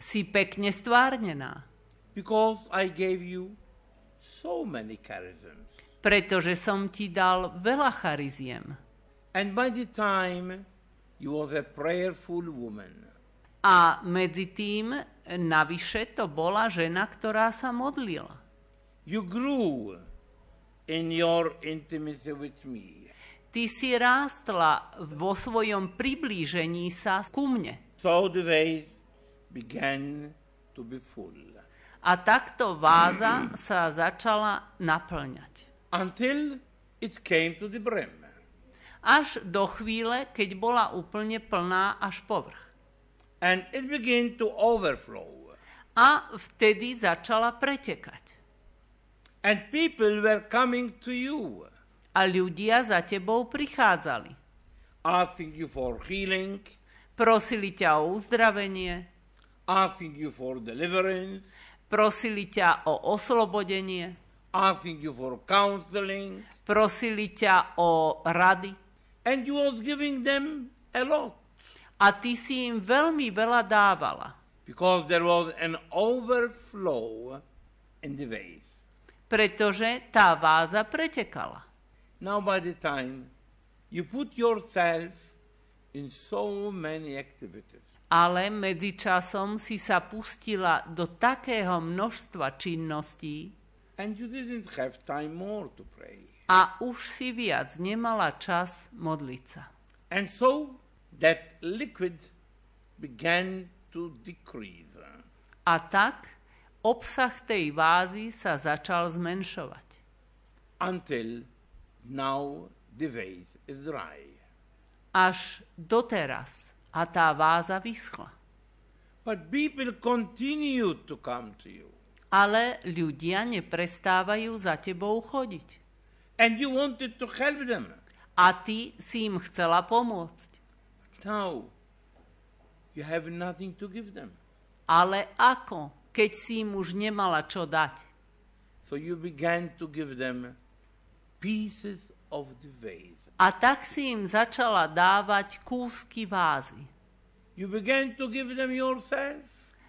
Si pekne stvárnená, because I gave you so many charisms. pretože som ti dal veľa chariziem. And by the time you was a prayerful woman, A medzi tým navyše to bola žena, ktorá sa modlila. you grew in your intimacy with me. Ty si rástla vo svojom priblížení sa ku mne. So the vase began to be full A takto váza sa začala naplňať. until it came to the brim. Až do chvíle, keď bola úplne plná až povrch. And it began to overflow. A vtedy začala pretekať. And people were coming to you, A ľudia za tebou prichádzali. asking you for healing, Prosili ťa o uzdravenie, asking you for deliverance, prosili ťa o oslobodenie, asking you for counseling, prosili ťa o rady. and you was giving them a lot A ty si im veľmi veľa dávala, because there was an overflow in the vase. pretože tá váza pretekala. Now, by the time you put yourself in so many activities, Ale medzičasom si sa pustila do takého množstva činností and you didn't have time more to pray. a už si viac nemala čas modliť sa. And so that liquid began to decrease. A tak obsah tej vázy sa začal zmenšovať. until now the vase is dry. Až doteraz. A tá váza vyschla. But people continue to come to you. Ale ľudia neprestávajú za tebou chodiť. And you wanted to help them. A ty si im chcela pomôcť. Now you have nothing to give them. Ale ako, keď si im už nemala čo dať? So you began to give them pieces of the vase. A tak si im začala dávať kúsky vázy. You began to give them yourself.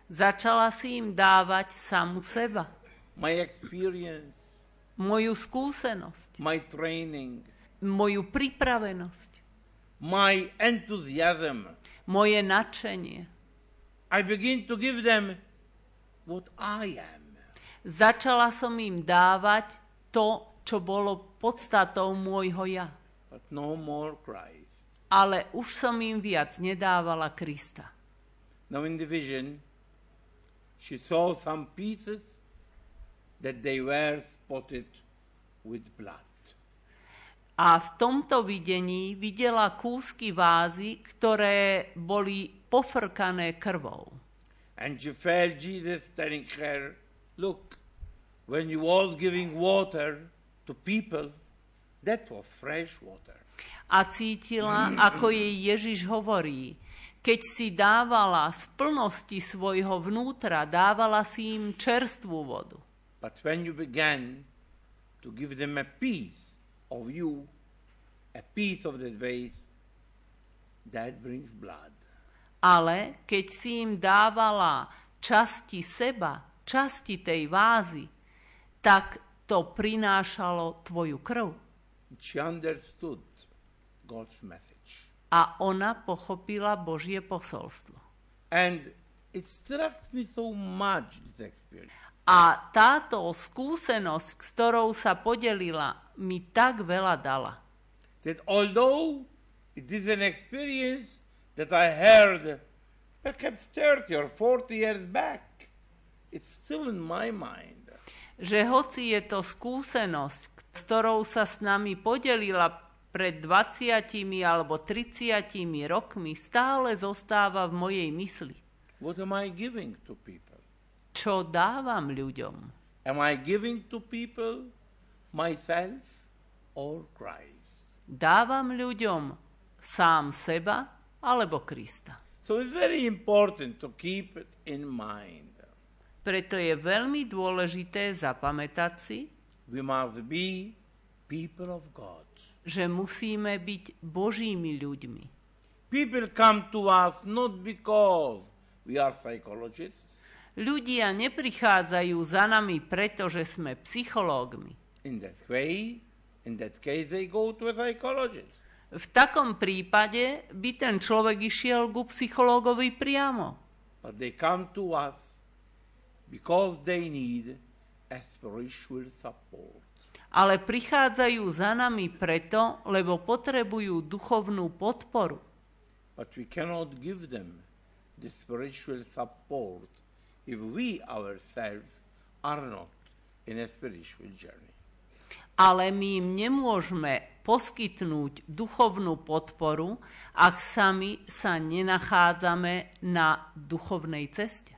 Začala si im dávať samu seba, My experience, moju skúsenosť, my training, moju pripravenosť, my enthusiasm. moje nadšenie. I begin to give them what I am. Začala som im dávať to, čo bolo podstatou môjho ja. But no more Christ. Ale už som im viac nedávala Krista. Now, in the vision, she saw some pieces that they were spotted with blood. A v tomto videní videla kúsky vázy, ktoré boli pofrkané krvou. And she felt Jesus telling her, Look, when you was giving water to people, that was fresh water. A cítila, ako jej Ježiš hovorí, keď si dávala z plnosti svojho vnútra, dávala si im čerstvú vodu. But when you began to give them a piece of you, a piece of that vase, that brings blood. Ale keď si im dávala časti seba, časti tej vázy, tak to prinášalo tvoju krv. She understood God's message. A ona pochopila Božie posolstvo. And it struck me so much, this experience. A táto skúsenosť, s ktorou sa podelila, mi tak veľa dala. That although it is an experience that I heard perhaps 30 or 40 years back, it's still in my mind. Že hoci je to skúsenosť, s ktorou sa s nami podelila pred 20 alebo 30 rokmi, stále zostáva v mojej mysli. What am I giving to people? Čo dávam ľuďom? Am I giving to people myself or Christ? Dávam ľuďom sám seba alebo Krista. So it's very important to keep it in mind. Preto je veľmi dôležité zapamätať si, We must be people of God. že musíme byť Božími ľuďmi. People come to us not because we are psychologists. Ľudia neprichádzajú za nami, pretože sme psychológmi. In that way, in that case, they go to a psychologist. V takom prípade by ten človek išiel ku psychológovi priamo. But they come to us because they need a spiritual support. Ale prichádzajú za nami preto, lebo potrebujú duchovnú podporu. But we cannot give them the spiritual support if we ourselves are not in a spiritual journey. Ale my im nemôžeme poskytnúť duchovnú podporu, ak sami sa nenachádzame na duchovnej ceste.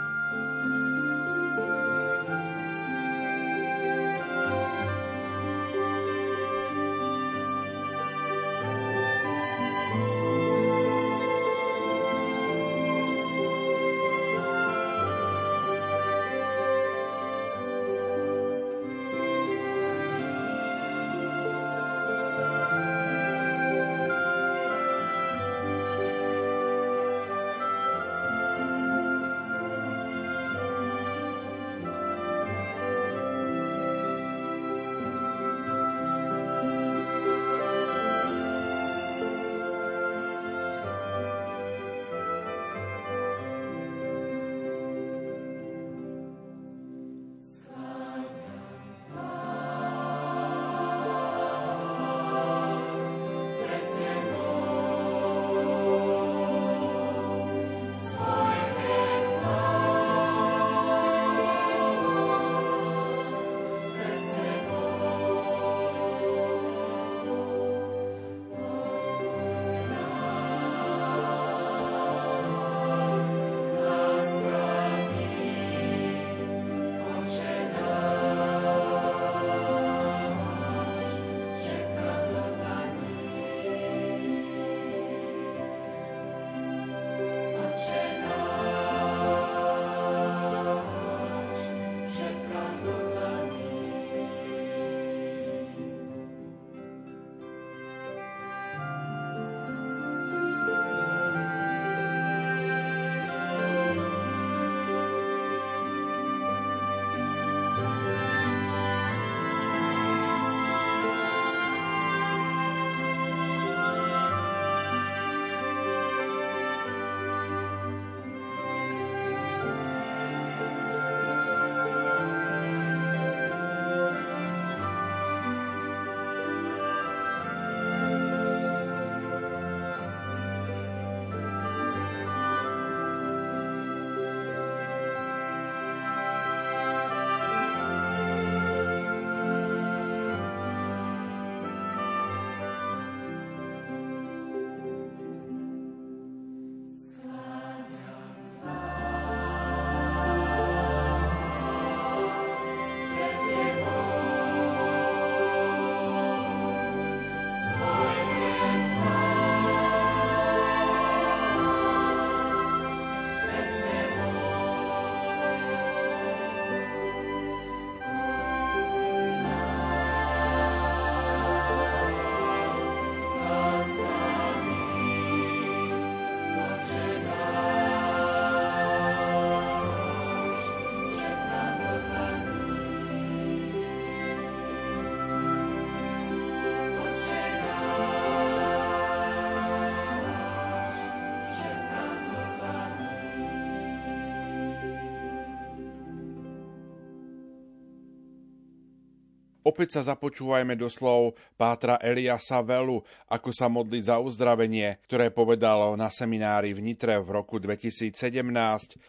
Opäť sa započúvajme do slov Pátra Eliasa Velu, ako sa modliť za uzdravenie, ktoré povedal na seminári v Nitre v roku 2017.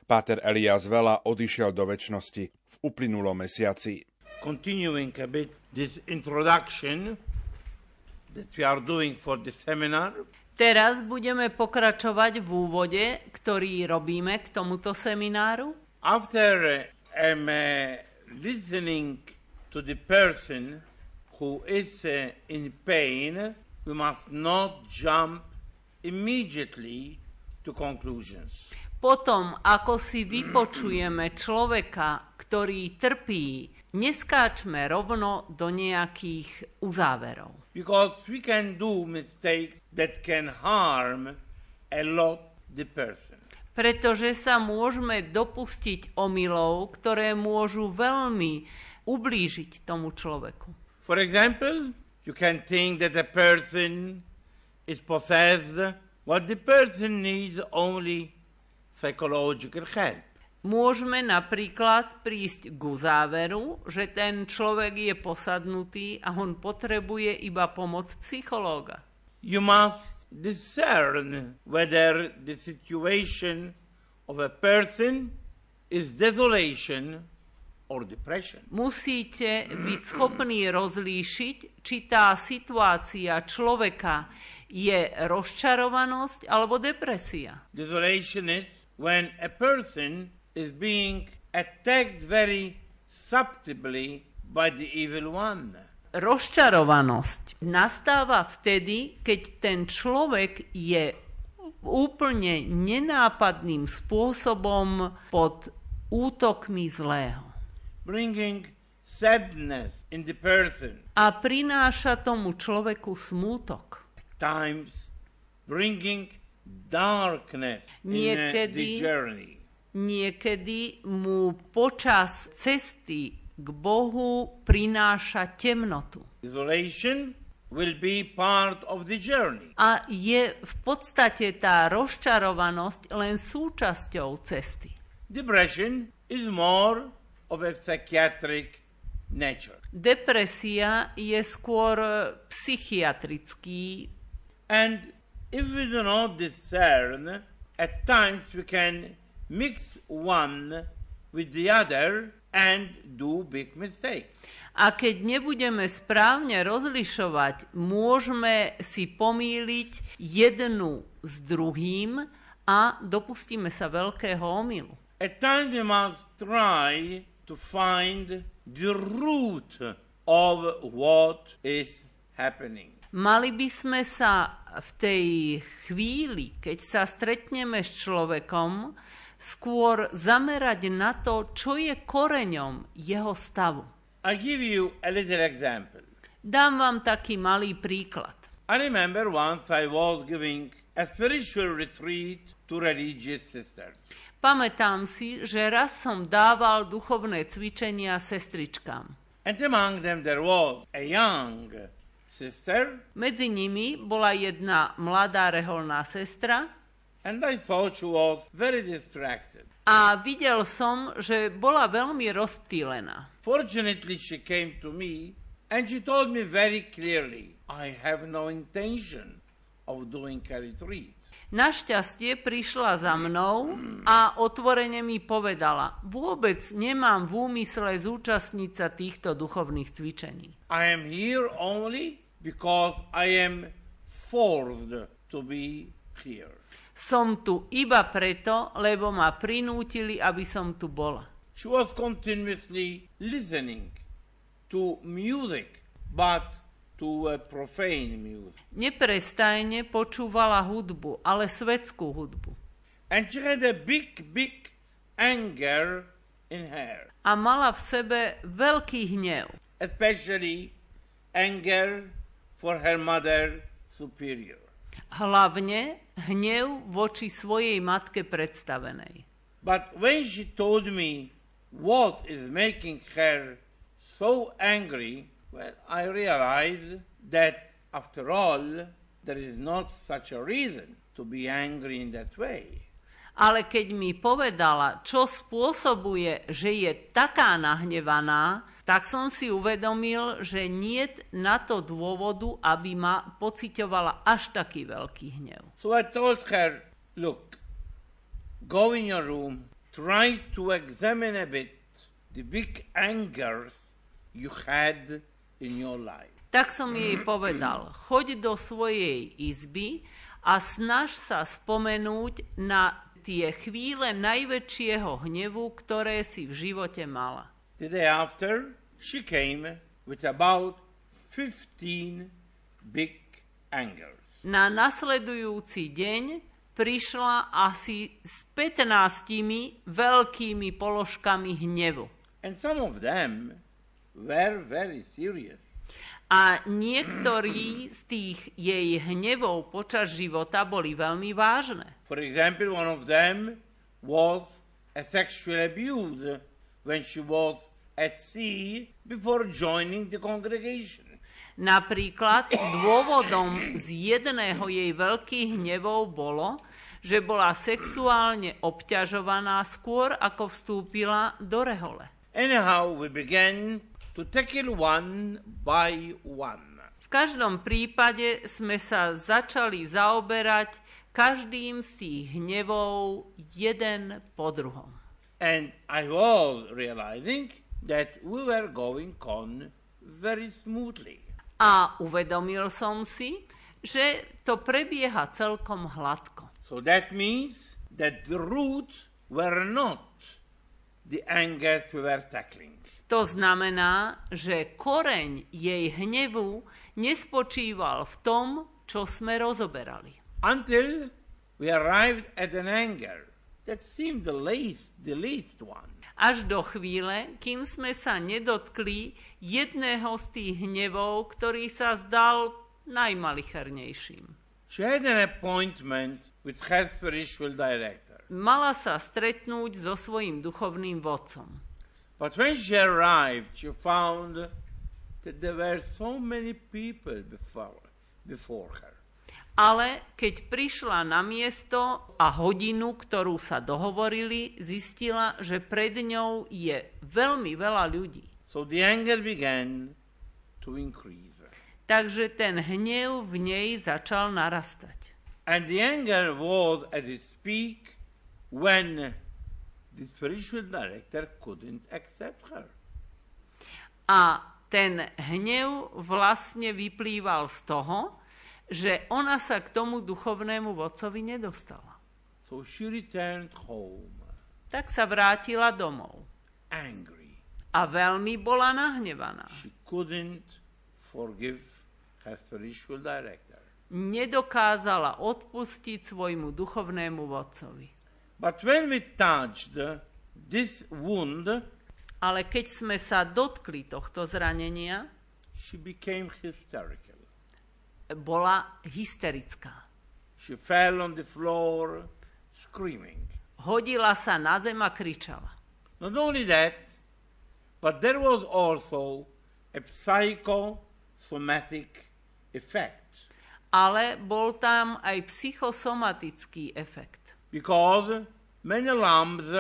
Páter Elias Vela odišiel do väčšnosti v uplynulom mesiaci. Continuing a bit this introduction that we are doing for the seminar, Teraz budeme pokračovať v úvode, ktorý robíme k tomuto semináru. after uh, um, uh, listening to the person who is uh, in pain, we must not jump immediately to conclusions. Potom, ako si vypočujeme človeka, ktorý trpí, neskáčme rovno do nejakých uzáverov. Because we can do mistakes that can harm a lot the person. Pretože sa môžeme dopustiť omylov, ktoré môžu veľmi ublížiť tomu človeku. For example, you can think that a person is possessed, what the person needs only psychological help. Môžeme napríklad prísť k záveru, že ten človek je posadnutý a on potrebuje iba pomoc psychológa. You must discern whether the situation of a person is desolation. Musíte byť schopní rozlíšiť, či tá situácia človeka je rozčarovanosť alebo depresia. Desolation is when a person is being attacked very subtly by the evil one. Rozčarovanosť nastáva vtedy, keď ten človek je úplne nenápadným spôsobom pod útokmi zlého. Bringing sadness in the person, A prináša tomu človeku smútok. at times bringing darkness in uh, the Niekedy- journey. Niekedy mu počas cesty k Bohu prináša temnotu. Desolation will be part of the journey. A je v podstate tá rozčarovanosť len súčasťou cesty. Depression is more a psychiatric nature. Depresia je skôr e, psychiatrický And if we do not discern, at times we can mix one with the other and do big mistakes. a keď nebudeme správne rozlišovať, môžeme si pomýliť jednu s druhým a dopustíme sa veľkého omylu. At times we must try to find the root of what is happening. Mali by sme sa v tej chvíli, keď sa stretneme s človekom, skôr zamerať na to, čo je koreňom jeho stavu. I give you a little example. Dám vám taký malý príklad. I remember once I was giving a spiritual retreat to religious sisters. Pamätám si, že raz som dával duchovné cvičenia sestričkám. And among them there was a young sister, Medzi nimi bola jedna mladá reholná sestra and I thought she was very distracted. a videl som, že bola veľmi rozptýlená. Fortunately, she came to me and she told me very clearly, I have no intention of doing a retreat. Našťastie prišla za mnou a otvorene mi povedala, vôbec nemám v úmysle zúčastniť sa týchto duchovných cvičení. I am here only because I am forced to be here. Som tu iba preto, lebo ma prinútili, aby som tu bola. She was continuously listening to music, but Neprestajne počúvala hudbu, ale svetskú hudbu. And she had a big, big anger in her, A mala v sebe veľký hnev. especially anger for her mother superior. Hlavne hnev voči svojej matke predstavenej. But when she told me what is making her so angry, well, I realized that after all, there is not such a reason to be angry in that way. Ale keď mi povedala, čo spôsobuje, že je taká nahnevaná, tak som si uvedomil, že nie na to dôvodu, aby ma pociťovala až taký veľký hnev. So I told her, look, go in your room, try to examine a bit the big angers you had in your life. Tak som jej povedal, choď do svojej izby a snaž sa spomenúť na tie chvíle najväčšieho hnevu, ktoré si v živote mala. The day after, she came with about 15 big angers. Na nasledujúci deň prišla asi s 15 veľkými položkami hnevu. And some of them were very serious. A niektorí z tých jej hnevov počas života boli veľmi vážne. For example, one of them was a sexual abuse when she was at sea before joining the congregation. Napríklad dôvodom z jedného jej veľkých hnevov bolo, že bola sexuálne obťažovaná skôr, ako vstúpila do rehole. Anyhow, we began to tackle one by one. V každom prípade sme sa začali zaoberať každým z tých hnevov jeden po druhom. And I was realizing that we were going on very smoothly. A uvedomil som si, že to prebieha celkom hladko. So that means that the roots were not the anger we were tackling. To znamená, že koreň jej hnevu nespočíval v tom, čo sme rozoberali. Until we arrived at an anger that seemed the least, the least one. Až do chvíle, kým sme sa nedotkli jedného z tých hnevov, ktorý sa zdal najmalichernejším. She had an appointment with her spiritual director. Mala sa stretnúť so svojím duchovným vodcom. But when she arrived, she found that there were so many people before, before her. Ale keď prišla na miesto a hodinu, ktorú sa dohovorili, zistila, že pred ňou je veľmi veľa ľudí. So the anger began to increase. Takže ten hnev v nej začal narastať. And the anger was at its peak when the spiritual director couldn't accept her. A ten hnev vlastne vyplýval z toho, že ona sa k tomu duchovnému vodcovi nedostala. So she returned home Tak sa vrátila domov angry. a veľmi bola nahnevaná. She couldn't forgive her spiritual director. Nedokázala odpustiť svojmu duchovnému vodcovi. But when we touched this wound, Ale keď sme sa dotkli tohto zranenia, she became hysterical. bola hysterická. She fell on the floor screaming. Hodila sa na zem a kričala. Not only that, but there was also a psychosomatic effect Ale bol tam aj psychosomatický efekt. Because many lumps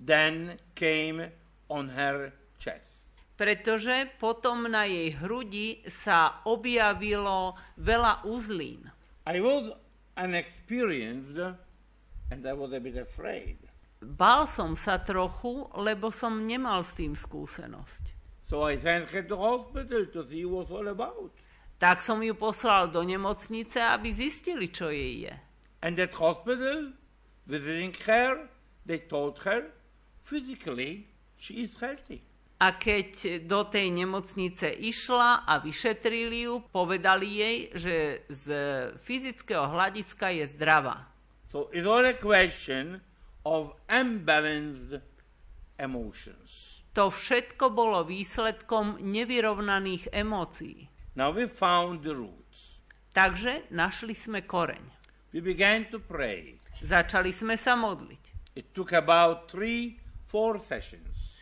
then came on her chest. Pretože potom na jej hrudi sa objavilo veľa uzlín. I was unexperienced and I was a bit afraid. Bál som sa trochu, lebo som nemal s tým skúsenosť. So I sent her to hospital to see what's all about. Tak som ju poslal do nemocnice, aby zistili, čo jej je. And at hospital, visiting her, they told her physically she is healthy. A keď do tej nemocnice išla a vyšetrili ju, povedali jej, že z fyzického hľadiska je zdravá. So it's all a question of unbalanced emotions. To všetko bolo výsledkom nevyrovnaných emócií. Now we found the roots. Takže našli sme koreň. We began to pray. Začali sme sa modliť. It took about three, four sessions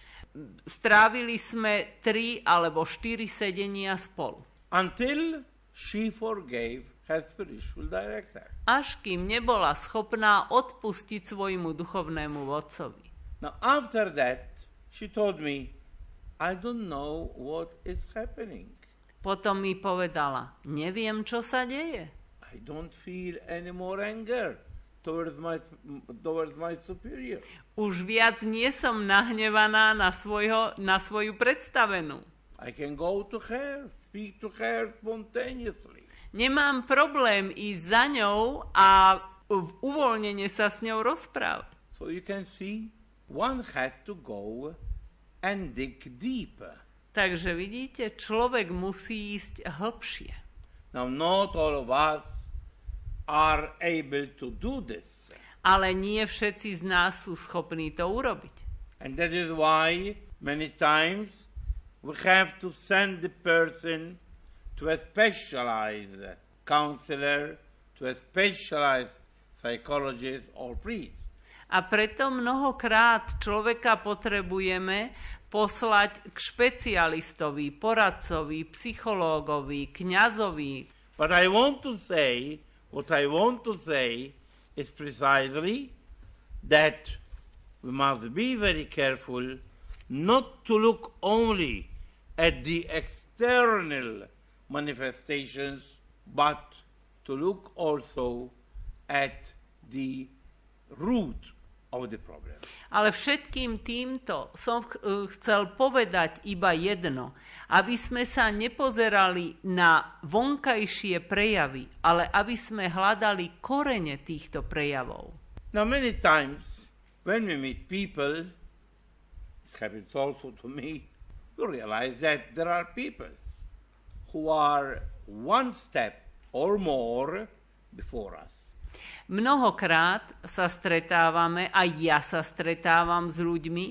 Strávili sme tri alebo štyri sedenia spolu. until she forgave her spiritual director. Až kým nebola schopná odpustiť svojmu duchovnému vodcovi. Now, after that, she told me, I don't know what is happening. Potom mi povedala, neviem, čo sa deje. I don't feel any more anger towards my, towards my superior. Už viac nie som nahnevaná na, svojho, na svoju predstavenú. I can go to her, speak to her spontaneously. Nemám problém ísť za ňou a uvoľnenie sa s ňou rozprávať. So you can see, one had to go and dig deeper. Takže vidíte, človek musí ísť hlbšie. Now, not all of us are able to do this. Ale nie všetci z nás sú schopní to urobiť. And that is why many times we have to send the person to a specialized counselor, to a specialized psychologist or priest. A preto mnohokrát človeka potrebujeme poslať k špecialistovi, poradcovi, psychológovi, kňazovi. But I want to say, what I want to say is precisely that we must be very careful not to look only at the external manifestations, but to look also at the root of the problem. Ale všetkým týmto som eh, chcel povedať iba jedno. Aby sme sa nepozerali na vonkajšie prejavy, ale aby sme hľadali korene týchto prejavov. Now, many times when we meet people, it happens also to me, you realize that there are people who are one step or more before us. Mnohokrát sa stretávame, a ja sa stretávam s ľuďmi,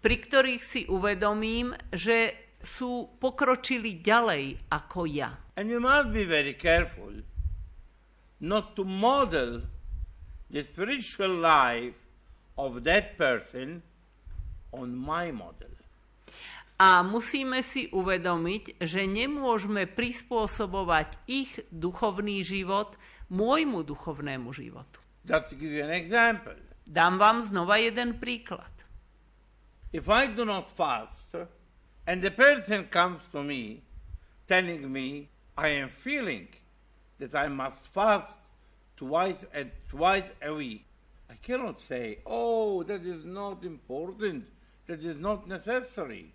pri ktorých si uvedomím, že sú pokročili ďalej ako ja. And we must be very careful not to model the spiritual life of that person on my model. A musíme si uvedomiť, že nemôžeme prispôsobovať ich duchovný život môjmu duchovnému životu. Dám vám znova jeden príklad. If I do not fast, and the person comes to me telling me I am feeling that I must fast twice a, twice a week, I cannot say, oh, that is not important, that is not necessary,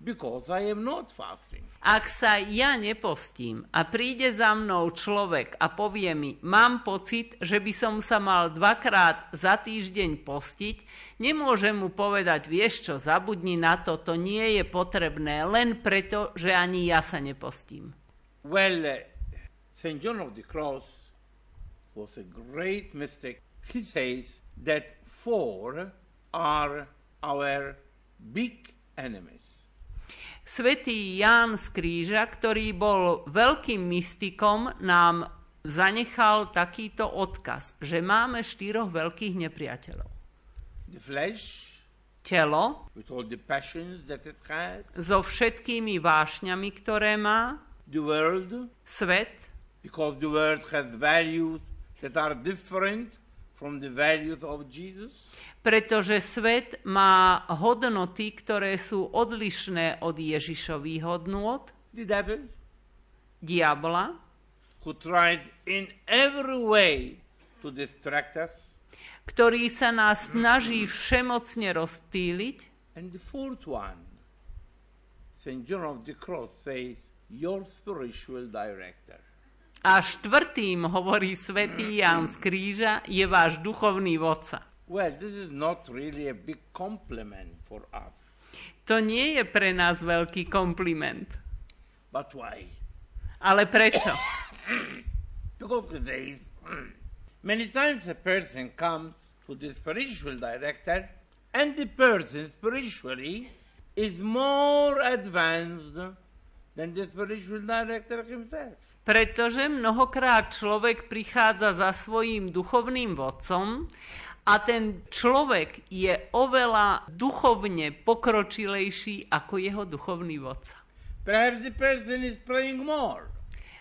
because I am not fasting. Ak sa ja nepostím a príde za mnou človek a povie mi, mám pocit, že by som sa mal dvakrát za týždeň postiť, nemôžem mu povedať, vieš čo, zabudni na to, to nie je potrebné, len preto, že ani ja sa nepostím. Well, uh, St. John of the Cross was a great mystic. He says that four are our big enemies. Svetý Ján z Kríža, ktorý bol veľkým mystikom, nám zanechal takýto odkaz, že máme štyroch veľkých nepriateľov. The flesh, Telo with all the passions that it has, so všetkými vášňami, ktoré má, the world, svet, because the world has values that are different from the values of Jesus, pretože svet má hodnoty, ktoré sú odlišné od Ježišových hodnôt, the devil, diabla, who tries in every way to distract us, ktorý sa nás snaží všemocne rozptýliť. and the fourth one, St. John of the Cross says, your spiritual director. A štvrtým, hovorí svätý Ján z Kríža, je váš duchovný vodca. Well, this is not really a big compliment for us. To nie je pre nás veľký kompliment. But why? Ale prečo? Because today, many times a person comes to the spiritual director, and the person spiritually is more advanced than the spiritual director himself. Pretože mnohokrát človek prichádza za svojím duchovným vodcom a ten človek je oveľa duchovne pokročilejší ako jeho duchovný vodca. Perhaps the person is praying more.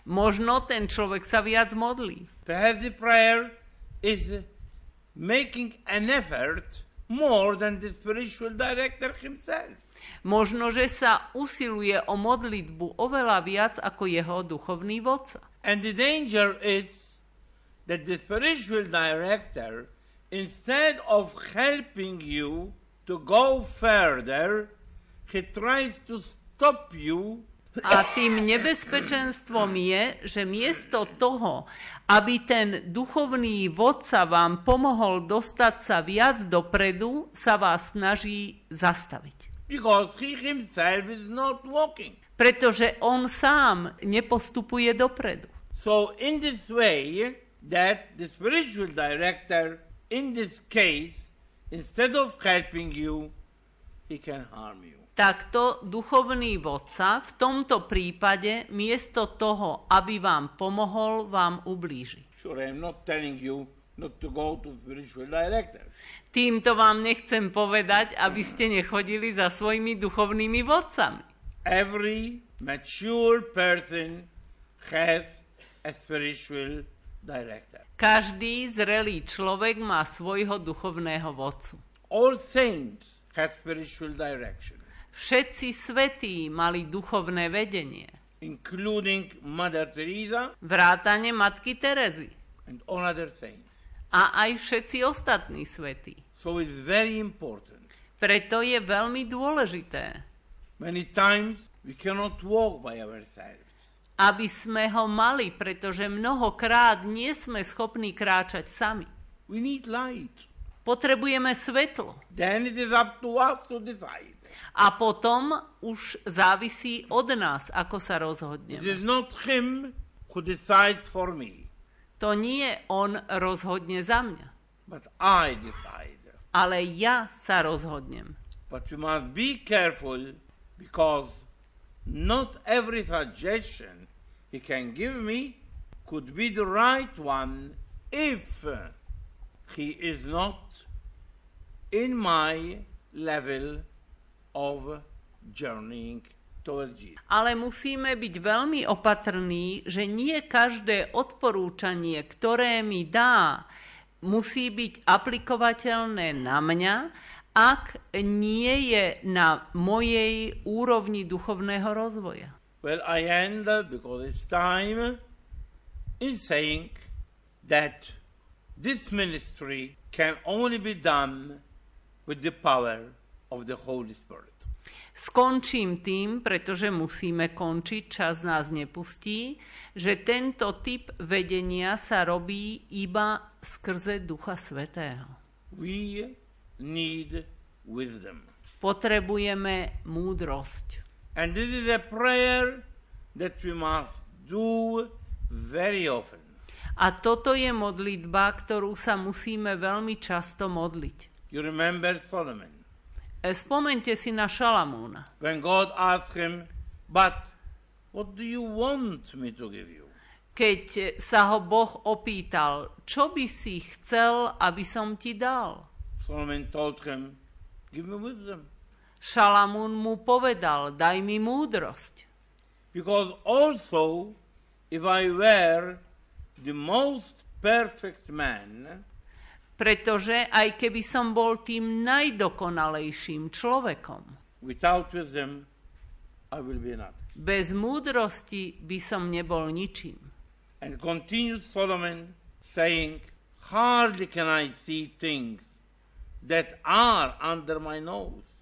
Možno ten človek sa viac modlí. Perhaps the prayer is making an effort more than the spiritual director himself. Možno, že sa usiluje o modlitbu oveľa viac ako jeho duchovný vodca. And the danger is that the spiritual director, instead of helping you to go further, he tries to stop you A tým nebezpečenstvom je, že miesto toho, aby ten duchovný vodca vám pomohol dostať sa viac dopredu, sa vás snaží zastaviť. because he himself is not walking. Pretože on sám nepostupuje dopredu. So, in this way, that the spiritual director, in this case, instead of helping you, he can harm you. Takto duchovný vodca v tomto prípade miesto toho, aby vám pomohol, vám ublíži. Sure, I'm not telling you not to go to spiritual director. Týmto vám nechcem povedať, aby ste nechodili za svojimi duchovnými vodcami. Every mature person has a spiritual director. Každý zrelý človek má svojho duchovného vodcu. All saints have spiritual direction, Všetci svetí mali duchovné vedenie. including Mother Teresa Vrátane matky Terezy. and all other saints. A aj všetci ostatní svetí. So it's very important. Preto je veľmi dôležité, Many times we cannot walk by ourselves. Aby sme ho mali, pretože mnohokrát nie sme schopní kráčať sami. We need light. Potrebujeme svetlo. Then it is up to us to decide. A potom už závisí od nás, ako sa It rozhodneme. is not him who decides for me, To nie on rozhodne za mňa, but I decide. ale ja sa rozhodnem. But we must be careful because not every suggestion he can give me could be the right one if he is not in my level of journeying. Ale musíme byť veľmi opatrní, že nie každé odporúčanie, ktoré mi dá, musí byť aplikovateľné na mňa, ak nie je na mojej úrovni duchovného rozvoja. Well, I end because it's time, in saying that this ministry can only be done with the power of the Holy Spirit. Skončím tým, pretože musíme končiť, čas nás nepustí, že tento typ vedenia sa robí iba skrze Ducha Svetého. We need wisdom. Potrebujeme múdrosť. And this is a prayer that we must do very often. A toto je modlitba, ktorú sa musíme veľmi často modliť. You remember Solomon E, Spomente si na Šalamúna. when God asked him, But what do you want me to give you? Keď sa ho Boh opýtal, čo by si chcel, aby som ti dal? Solomon told him, Give me wisdom. Šalamún mu povedal, daj mi múdrosť. Because also, if I were the most perfect man, Pretože aj keby som bol tým najdokonalejším človekom, without wisdom, I will be nothing. bez múdrosti by som nebol ničím. And continued Solomon, saying, Hardly can I see things that are under my nose.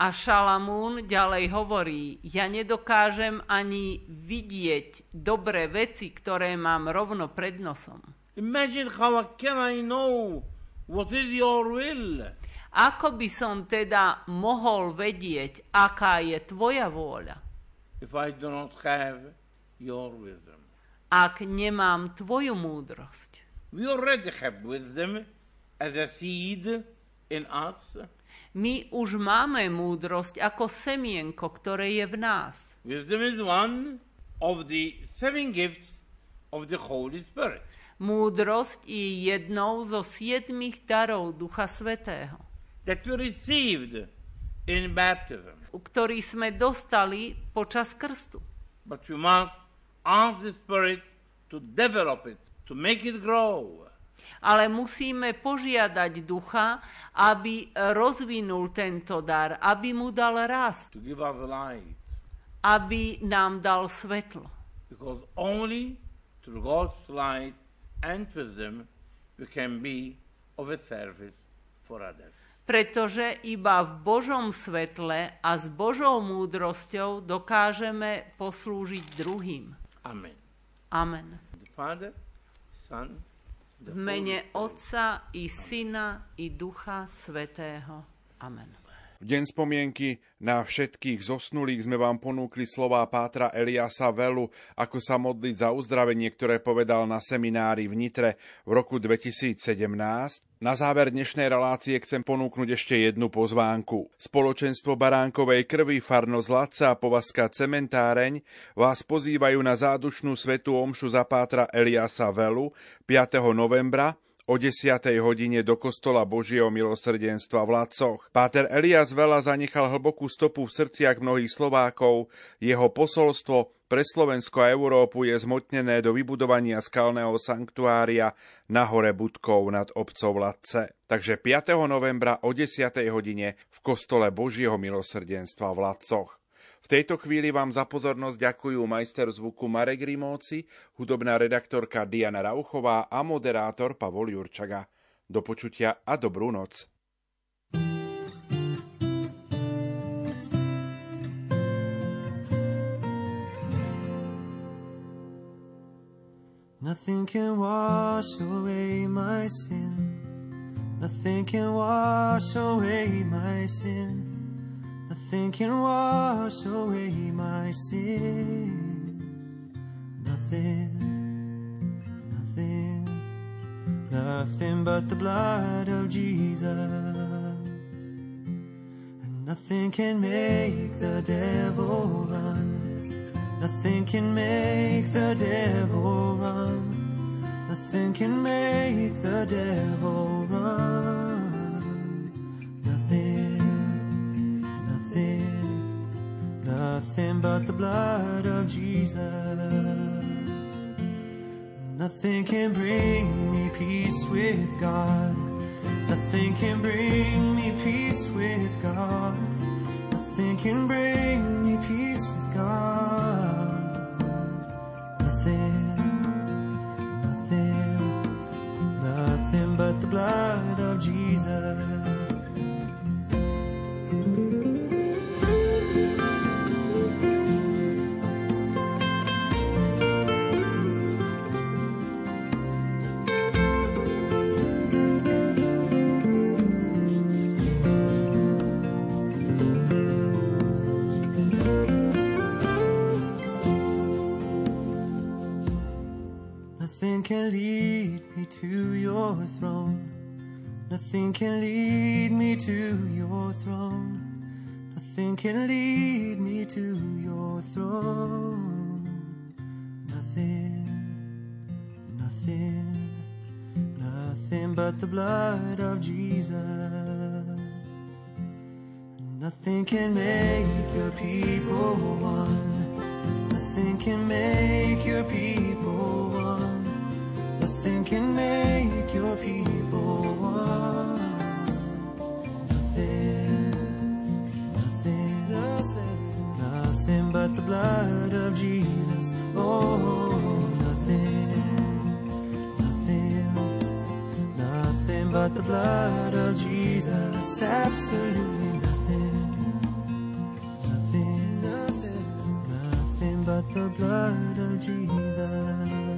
A Šalamún ďalej hovorí, ja nedokážem ani vidieť dobré veci, ktoré mám rovno pred nosom. Imagine how can I know what is your will Ako by som teda mohol vedieť, aká je tvoja vôľa, if I do not have your wisdom? ak nemám tvoju múdrosť? We already have wisdom as a seed in us. My už máme múdrosť ako semienko, ktoré je v nás. Wisdom is one of the seven gifts of the Holy Spirit. Múdrosť je jednou zo siedmých darov Ducha Svetého, that we received in baptism. ktorý sme dostali počas krstu. But we must ask the Spirit to develop it, to make it grow. Ale musíme požiadať ducha, aby rozvinul tento dar, aby mu dal rast, to give us light. aby nám dal svetlo. Because only through God's light and wisdom we can be of a service for others. Pretože iba v Božom svetle a s Božou múdrosťou dokážeme poslúžiť druhým. Amen. Amen. The Father, Son, V mene. Otca i Syna i Ducha Svetého. Amen. V deň spomienky na všetkých zosnulých sme vám ponúkli slová pátra Eliasa Velu, ako sa modliť za uzdravenie, ktoré povedal na seminári v Nitre v roku 2017. Na záver dnešnej relácie chcem ponúknuť ešte jednu pozvánku. Spoločenstvo Baránkovej krvi, Farno Zlatca a Povazka Cementáreň vás pozývajú na zádušnú svetú omšu za pátra Eliasa Velu 5. novembra o 10. hodine do kostola Božieho milosrdenstva v Lacoch. Páter Elias Vela zanechal hlbokú stopu v srdciach mnohých Slovákov. Jeho posolstvo pre Slovensko a Európu je zmotnené do vybudovania skalného sanktuária na hore Budkov nad obcov Latce. Takže 5. novembra o 10. hodine v kostole Božieho milosrdenstva v Lacoch. V tejto chvíli vám za pozornosť ďakujú majster zvuku Marek Rimóci, hudobná redaktorka Diana Rauchová a moderátor Pavol Jurčaga. Do počutia a dobrú noc. Nothing can wash away my sin. Nothing can wash away my sin. Nothing can wash away my sin. Nothing, nothing, nothing but the blood of Jesus. And nothing can make the devil run. Nothing can make the devil run. Nothing can make the devil run. Nothing but the blood of Jesus. Nothing can bring me peace with God. Nothing can bring me peace with God. Nothing can bring me peace with God. Nothing, nothing, nothing but the blood Nothing can lead me to your throne. Nothing can lead me to your throne. Nothing can lead me to your throne. Nothing, nothing, nothing but the blood of Jesus. Nothing can make your people one. Nothing can make your people can make your people one. Nothing, nothing, nothing, nothing but the blood of Jesus. Oh, nothing, nothing, nothing but the blood of Jesus. Absolutely nothing, nothing, nothing, nothing but the blood of Jesus.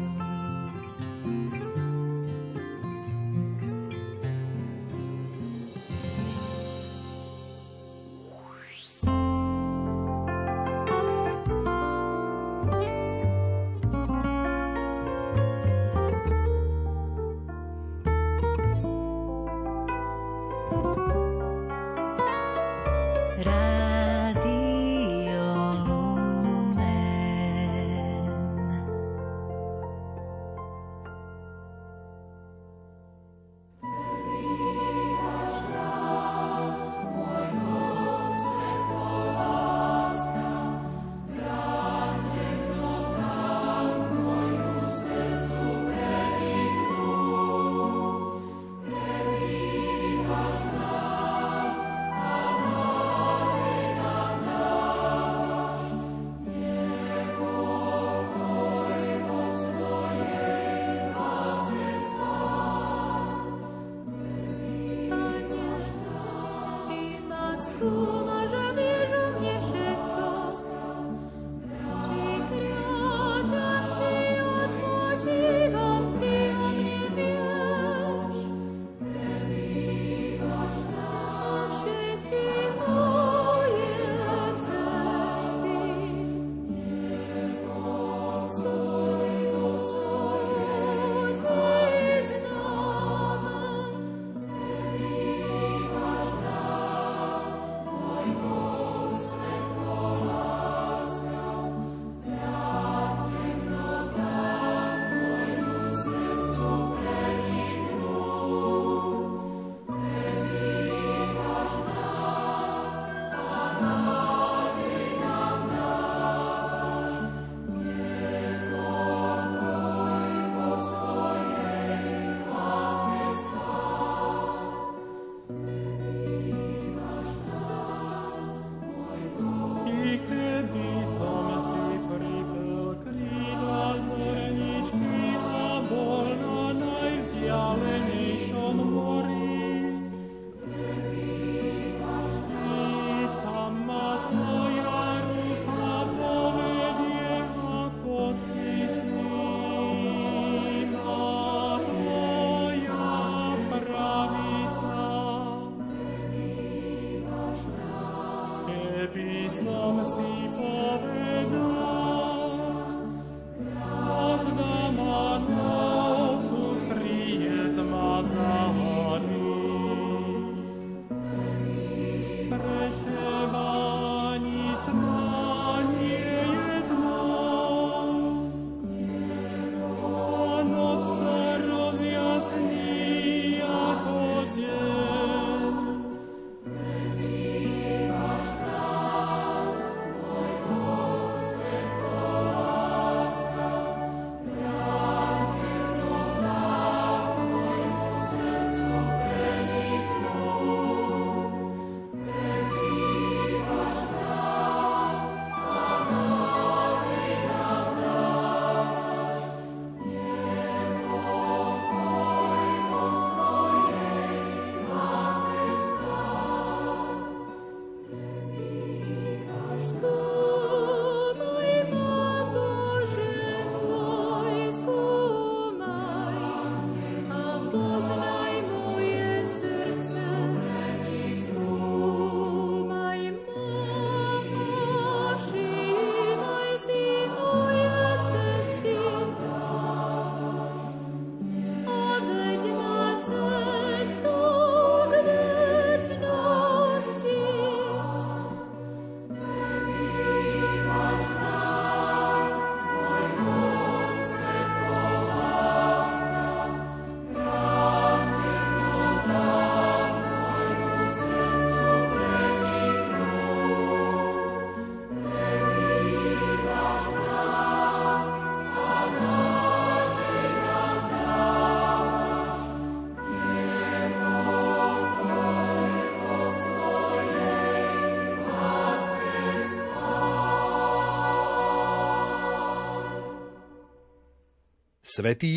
Svetý